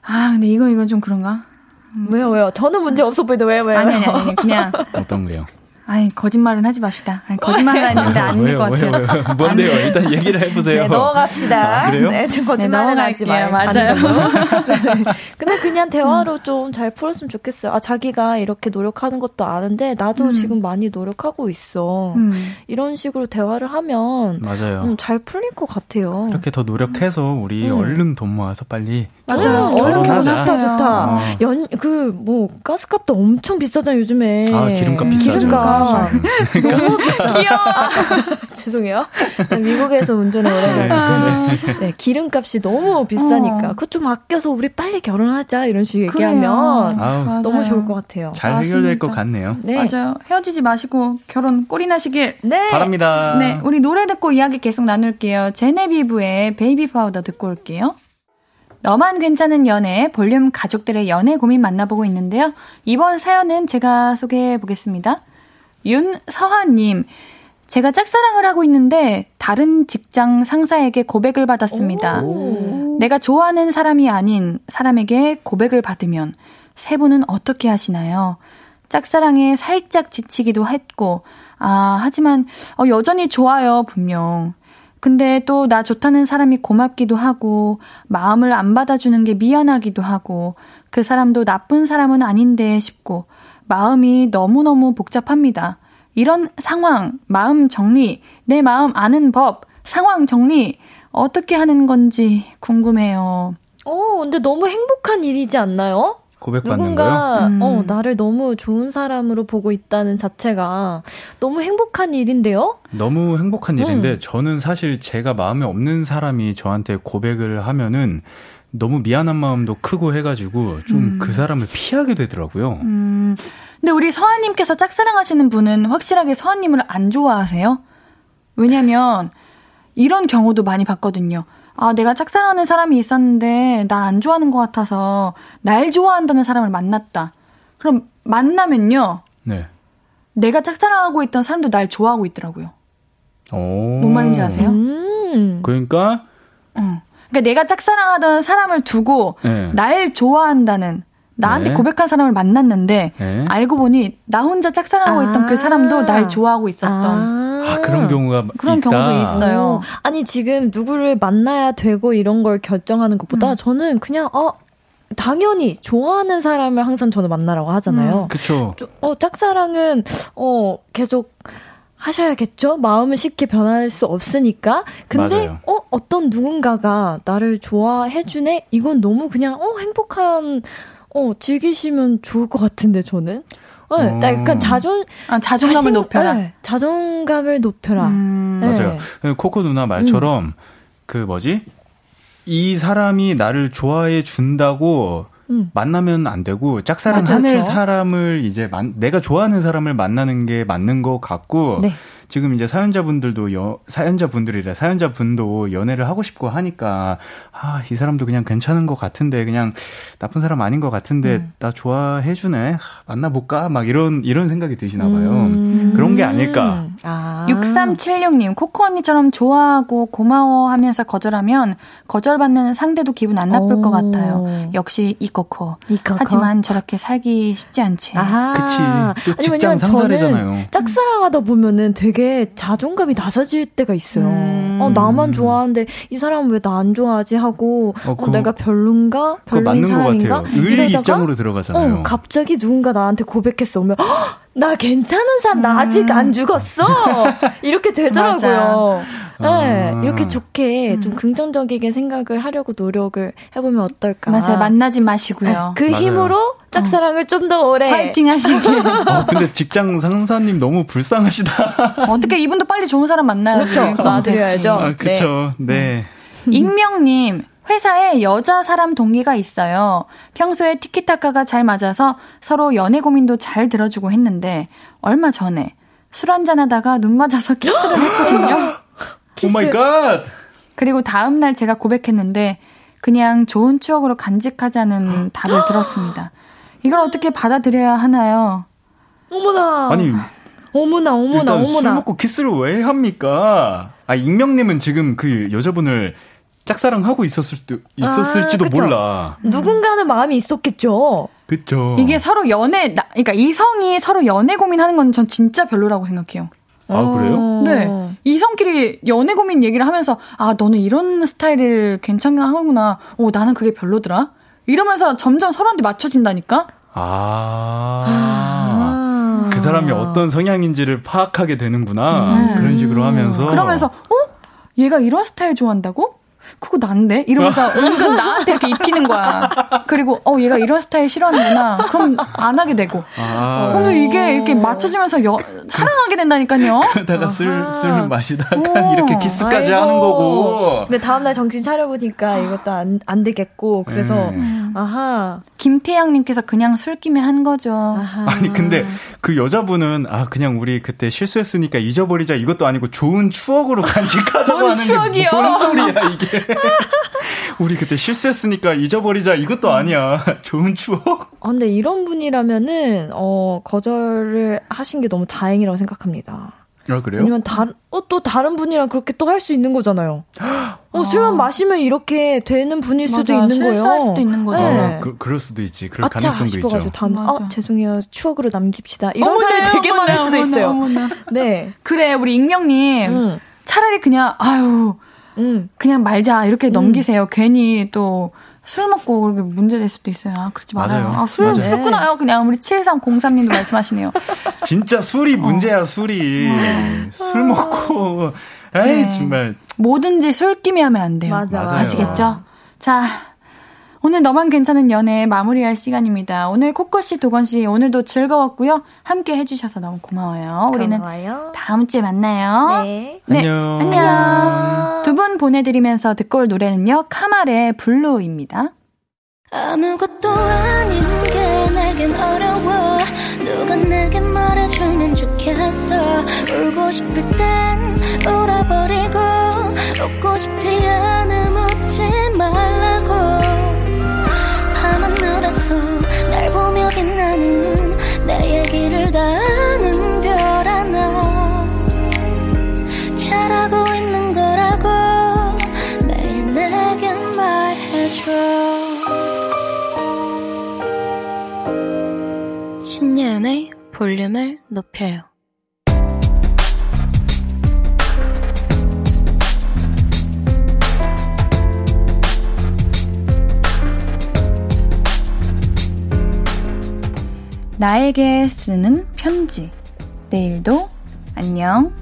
아, 근데 이거, 이건 좀 그런가?
음. 왜요, 왜요? 저는 문제 없어 보이는데 왜, 왜요?
아니, 아니, 아니, 그냥.
어떤 게요?
아니 거짓말은 하지 맙시다. 아니, 거짓말은 했는데 아닌 것 같아요. 왜요,
왜요? 뭔데요? 일단 얘기를 해보세요.
네, 넘어갑시다.
아, 그래요?
네, 지금 거짓말은 네, 하지 마요.
맞아요.
네. 근데 그냥 대화로 좀잘 풀었으면 좋겠어요. 아 자기가 이렇게 노력하는 것도 아는데 나도 음. 지금 많이 노력하고 있어. 음. 이런 식으로 대화를 하면
맞아요.
음, 잘 풀릴 것 같아요.
이렇게 더 노력해서 우리 음. 얼른 돈 모아서 빨리
맞아요. 얼른 결혼 좋다 좋다. 어. 연 그 뭐 가스값도 엄청 비싸잖아요 요즘에.
아 기름값 비싸죠. 기름값.
너무 귀여워. 죄송해요. 미국에서 운전을 오래 해가지고 네. 네, 기름값이 너무 비싸니까 어. 그거 좀 아껴서 우리 빨리 결혼하자 이런 식으로 얘기하면 아우, 너무 좋을 것 같아요.
잘 해결될 것 같네요.
네. 맞아요. 헤어지지 마시고 결혼 골인하시길
네. 바랍니다.
네, 우리 노래 듣고 이야기 계속 나눌게요. 제네비브의 Baby Powder 듣고 올게요. 너만 괜찮은 연애 볼륨 가족들의 연애 고민 만나보고 있는데요. 이번 사연은 제가 소개해 보겠습니다. 윤서하님, 제가 짝사랑을 하고 있는데 다른 직장 상사에게 고백을 받았습니다. 오. 내가 좋아하는 사람이 아닌 사람에게 고백을 받으면 세 분은 어떻게 하시나요? 짝사랑에 살짝 지치기도 했고, 아, 하지만 어, 여전히 좋아요, 분명. 근데 또 나 좋다는 사람이 고맙기도 하고, 마음을 안 받아주는 게 미안하기도 하고, 그 사람도 나쁜 사람은 아닌데 싶고, 마음이 너무너무 복잡합니다. 이런 상황, 마음 정리, 내 마음 아는 법, 상황 정리, 어떻게 하는 건지 궁금해요.
어, 근데 너무 행복한 일이지 않나요?
고백받는
누군가
거요? 음.
어 나를 너무 좋은 사람으로 보고 있다는 자체가 너무 행복한 일인데요.
너무 행복한 일인데 음. 저는 사실 제가 마음에 없는 사람이 저한테 고백을 하면은 너무 미안한 마음도 크고 해가지고 좀그 음. 사람을 피하게 되더라고요. 음.
근데 우리 서한님께서 짝사랑하시는 분은 확실하게 서한님을 안 좋아하세요? 왜냐면 이런 경우도 많이 봤거든요. 아, 내가 짝사랑하는 사람이 있었는데 날 안 좋아하는 것 같아서 날 좋아한다는 사람을 만났다. 그럼 만나면요. 네. 내가 짝사랑하고 있던 사람도 날 좋아하고 있더라고요. 오. 뭔 말인지 아세요? 음.
그러니까
응. 그러니까 내가 짝사랑하던 사람을 두고 네. 날 좋아한다는 나한테 네. 고백한 사람을 만났는데 네. 알고 보니 나 혼자 짝사랑하고 아~ 있던 그 사람도 날 좋아하고 있었던
아, 아 그런 경우가
그런
있다.
경우도 있어요.
아니 지금 누구를 만나야 되고 이런 걸 결정하는 것보다 음. 저는 그냥 어 당연히 좋아하는 사람을 항상 저는 만나라고 하잖아요.
음, 그렇죠.
어 짝사랑은 어 계속 하셔야겠죠? 마음은 쉽게 변할 수 없으니까. 근데, 맞아요. 어, 어떤 누군가가 나를 좋아해 주네? 이건 너무 그냥, 어, 행복한, 어, 즐기시면 좋을 것 같은데, 저는. 네, 어. 약간 자존,
아, 자존감을 자신, 높여라. 네,
자존감을 높여라. 음.
네. 맞아요. 코코 누나 말처럼, 음. 그 뭐지? 이 사람이 나를 좋아해 준다고 음. 만나면 안 되고 짝사랑 하는 사람을 이제 만, 내가 좋아하는 사람을 만나는 게 맞는 것 같고 네. 지금 이제 사연자분들도 여, 사연자분들이래 사연자분도 연애를 하고 싶고 하니까 아, 이 사람도 그냥 괜찮은 것 같은데 그냥 나쁜 사람 아닌 것 같은데 음. 나 좋아해 주네. 만나볼까? 막 이런 이런 생각이 드시나 봐요. 음. 그런 게 아닐까.
아. 6376님, 코코 언니처럼 좋아하고 고마워하면서 거절하면 거절받는 상대도 기분 안 나쁠 오. 것 같아요. 역시 이 코코. 이코코. 하지만 저렇게 살기 쉽지 않지.
아하. 그치. 또 직장 상사래잖아요.
짝사랑하다 보면은 되게 자존감이 낮아질 때가 있어요. 음. 어, 나만 좋아하는데 이 사람은 왜 나 안 좋아하지 하고 어, 어, 내가 별론가? 별로인 사람인가?
의 입장으로 들어가잖아요.
어, 갑자기 누군가 나한테 고백했어. 오면 나 괜찮은 사람, 나 아직 안 죽었어. 이렇게 되더라고요. 네, 아. 이렇게 좋게 음. 좀 긍정적이게 생각을 하려고 노력을 해보면 어떨까.
맞아요. 만나지 마시고요.
네, 그 맞아요. 힘으로 짝사랑을 어. 좀더 오래.
파이팅 하시길.
아, 근데 직장 상사님 너무 불쌍하시다.
어떻게 이분도 빨리 좋은 사람 만나야지.
그렇죠. 놔드려야죠.
아, 그쵸. 네.
네. 익명님, 회사에 여자 사람 동기가 있어요. 평소에 티키타카가 잘 맞아서 서로 연애 고민도 잘 들어주고 했는데 얼마 전에 술 한잔 하다가 눈 맞아서 키스를 했거든요.
Oh my god.
그리고 다음 날 제가 고백했는데 그냥 좋은 추억으로 간직하자는 답을 들었습니다. 이걸 어떻게 받아들여야 하나요?
어머나.
아니
어머나 어머나
일단
어머나.
술 먹고 키스를 왜 합니까? 아 익명님은 지금 그 여자분을 짝사랑하고 있었을 때 있었을지도 아, 몰라.
누군가는 마음이 있었겠죠.
그렇죠.
이게 서로 연애 그러니까 이성이 서로 연애 고민하는 건 전 진짜 별로라고 생각해요.
아, 그래요?
네. 이성끼리 연애 고민 얘기를 하면서, 아, 너는 이런 스타일을 괜찮나 하구나. 오, 나는 그게 별로더라. 이러면서 점점 서로한테 맞춰진다니까?
아. 아. 그 사람이 어떤 성향인지를 파악하게 되는구나. 음. 그런 식으로 하면서.
그러면서, 어? 얘가 이런 스타일 좋아한다고? 그거 난데? 이러면서 은근 나한테 이렇게 입히는 거야. 그리고, 어, 얘가 이런 스타일 싫어하는구나. 그럼 안 하게 되고. 아. 어, 이게 이렇게 맞춰지면서 여, 사랑하게 된다니까요.
그러다가 술, 술을 마시다가 오. 이렇게 키스까지 아이고. 하는 거고.
근데 다음날 정신 차려보니까 이것도 안, 안 되겠고. 그래서, 음. 아하.
김태양님께서 그냥 술김에 한 거죠.
아하. 아니, 근데 그 여자분은, 아, 그냥 우리 그때 실수했으니까 잊어버리자 이것도 아니고 좋은 추억으로 간직하자고 하는 추억이요? 게뭔 소리야, 이게. 우리 그때 실수했으니까 잊어버리자 이것도 음. 아니야. 좋은 추억.
아, 근데 이런 분이라면은 어 거절을 하신 게 너무 다행이라고 생각합니다.
아, 그래요?
왜냐면 다, 어, 또 다른 분이랑 그렇게 또 할 수 있는 거잖아요. 어, 아. 술만 마시면 이렇게 되는 분일 수도 맞아, 있는 거예요.
할 수도 있는 거죠. 네.
아, 그, 그럴 수도 있지. 그럴 아차, 가능성도 있죠.
다음, 어, 죄송해요. 추억으로 남깁시다. 이런 어머나, 사람이 되게 어머나, 많을 수도 어머나, 있어요. 어머나. 네.
그래, 우리 익명님. 음. 차라리 그냥, 아유, 음. 그냥 말자 이렇게 음. 넘기세요. 괜히 또 술 먹고 그렇게 문제 될 수도 있어요. 아, 그렇지 말아요. 아, 술, 맞아요. 술 끊어요. 그냥 우리 7303님도 말씀하시네요.
진짜 술이 문제야, 술이. 음. 술 먹고. 에이, 네. 정말.
뭐든지 술김이 하면 안 돼요.
맞아, 맞아요.
아시겠죠? 자, 오늘 너만 괜찮은 연애 마무리할 시간입니다. 오늘 코코 씨, 도건 씨 오늘도 즐거웠고요. 함께 해주셔서 너무 고마워요. 우리는 고마워요. 다음 주에 만나요.
네.
네. 안녕.
안녕. 두 분 보내드리면서 듣고 올 노래는요. 카말의 블루입니다.
아무것도 아닌 게 내겐 어려워 누가 내게 말해주면 좋겠어 울고 싶을 땐 울어버리고 웃고 싶지 않음 웃지 말라고 하늘에서 날 보며 빛나는 내 얘기를 다 아는 별 하나 잘하고 있는 거라고 매일 내게 말해줘. 신예은의 볼륨을 높여요
나에게 쓰는 편지. 내일도 안녕.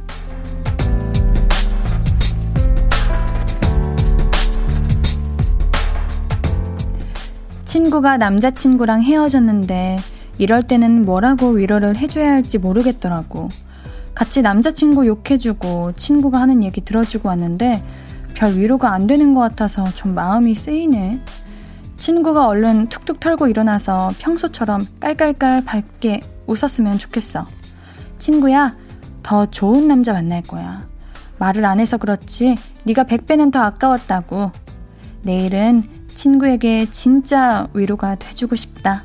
친구가 남자친구랑 헤어졌는데 이럴 때는 뭐라고 위로를 해줘야 할지 모르겠더라고. 같이 남자친구 욕해주고 친구가 하는 얘기 들어주고 왔는데 별 위로가 안 되는 것 같아서 좀 마음이 쓰이네. 친구가 얼른 툭툭 털고 일어나서 평소처럼 깔깔깔 밝게 웃었으면 좋겠어. 친구야, 더 좋은 남자 만날 거야. 말을 안 해서 그렇지 네가 100배는 더 아까웠다고. 내일은 친구에게 진짜 위로가 돼주고 싶다.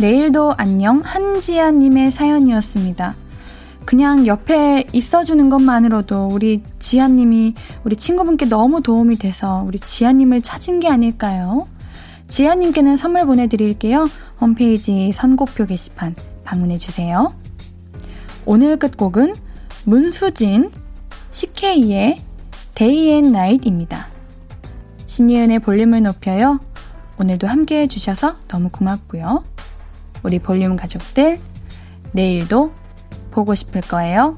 내일도 안녕 한지아님의 사연이었습니다. 그냥 옆에 있어주는 것만으로도 우리 지아님이 우리 친구분께 너무 도움이 돼서 우리 지아님을 찾은 게 아닐까요? 지아님께는 선물 보내드릴게요. 홈페이지 선곡표 게시판 방문해주세요. 오늘 끝곡은 문수진, CK의 Day and Night입니다. 신예은의 볼륨을 높여요. 오늘도 함께 해주셔서 너무 고맙고요. 우리 볼륨 가족들, 내일도 보고 싶을 거예요.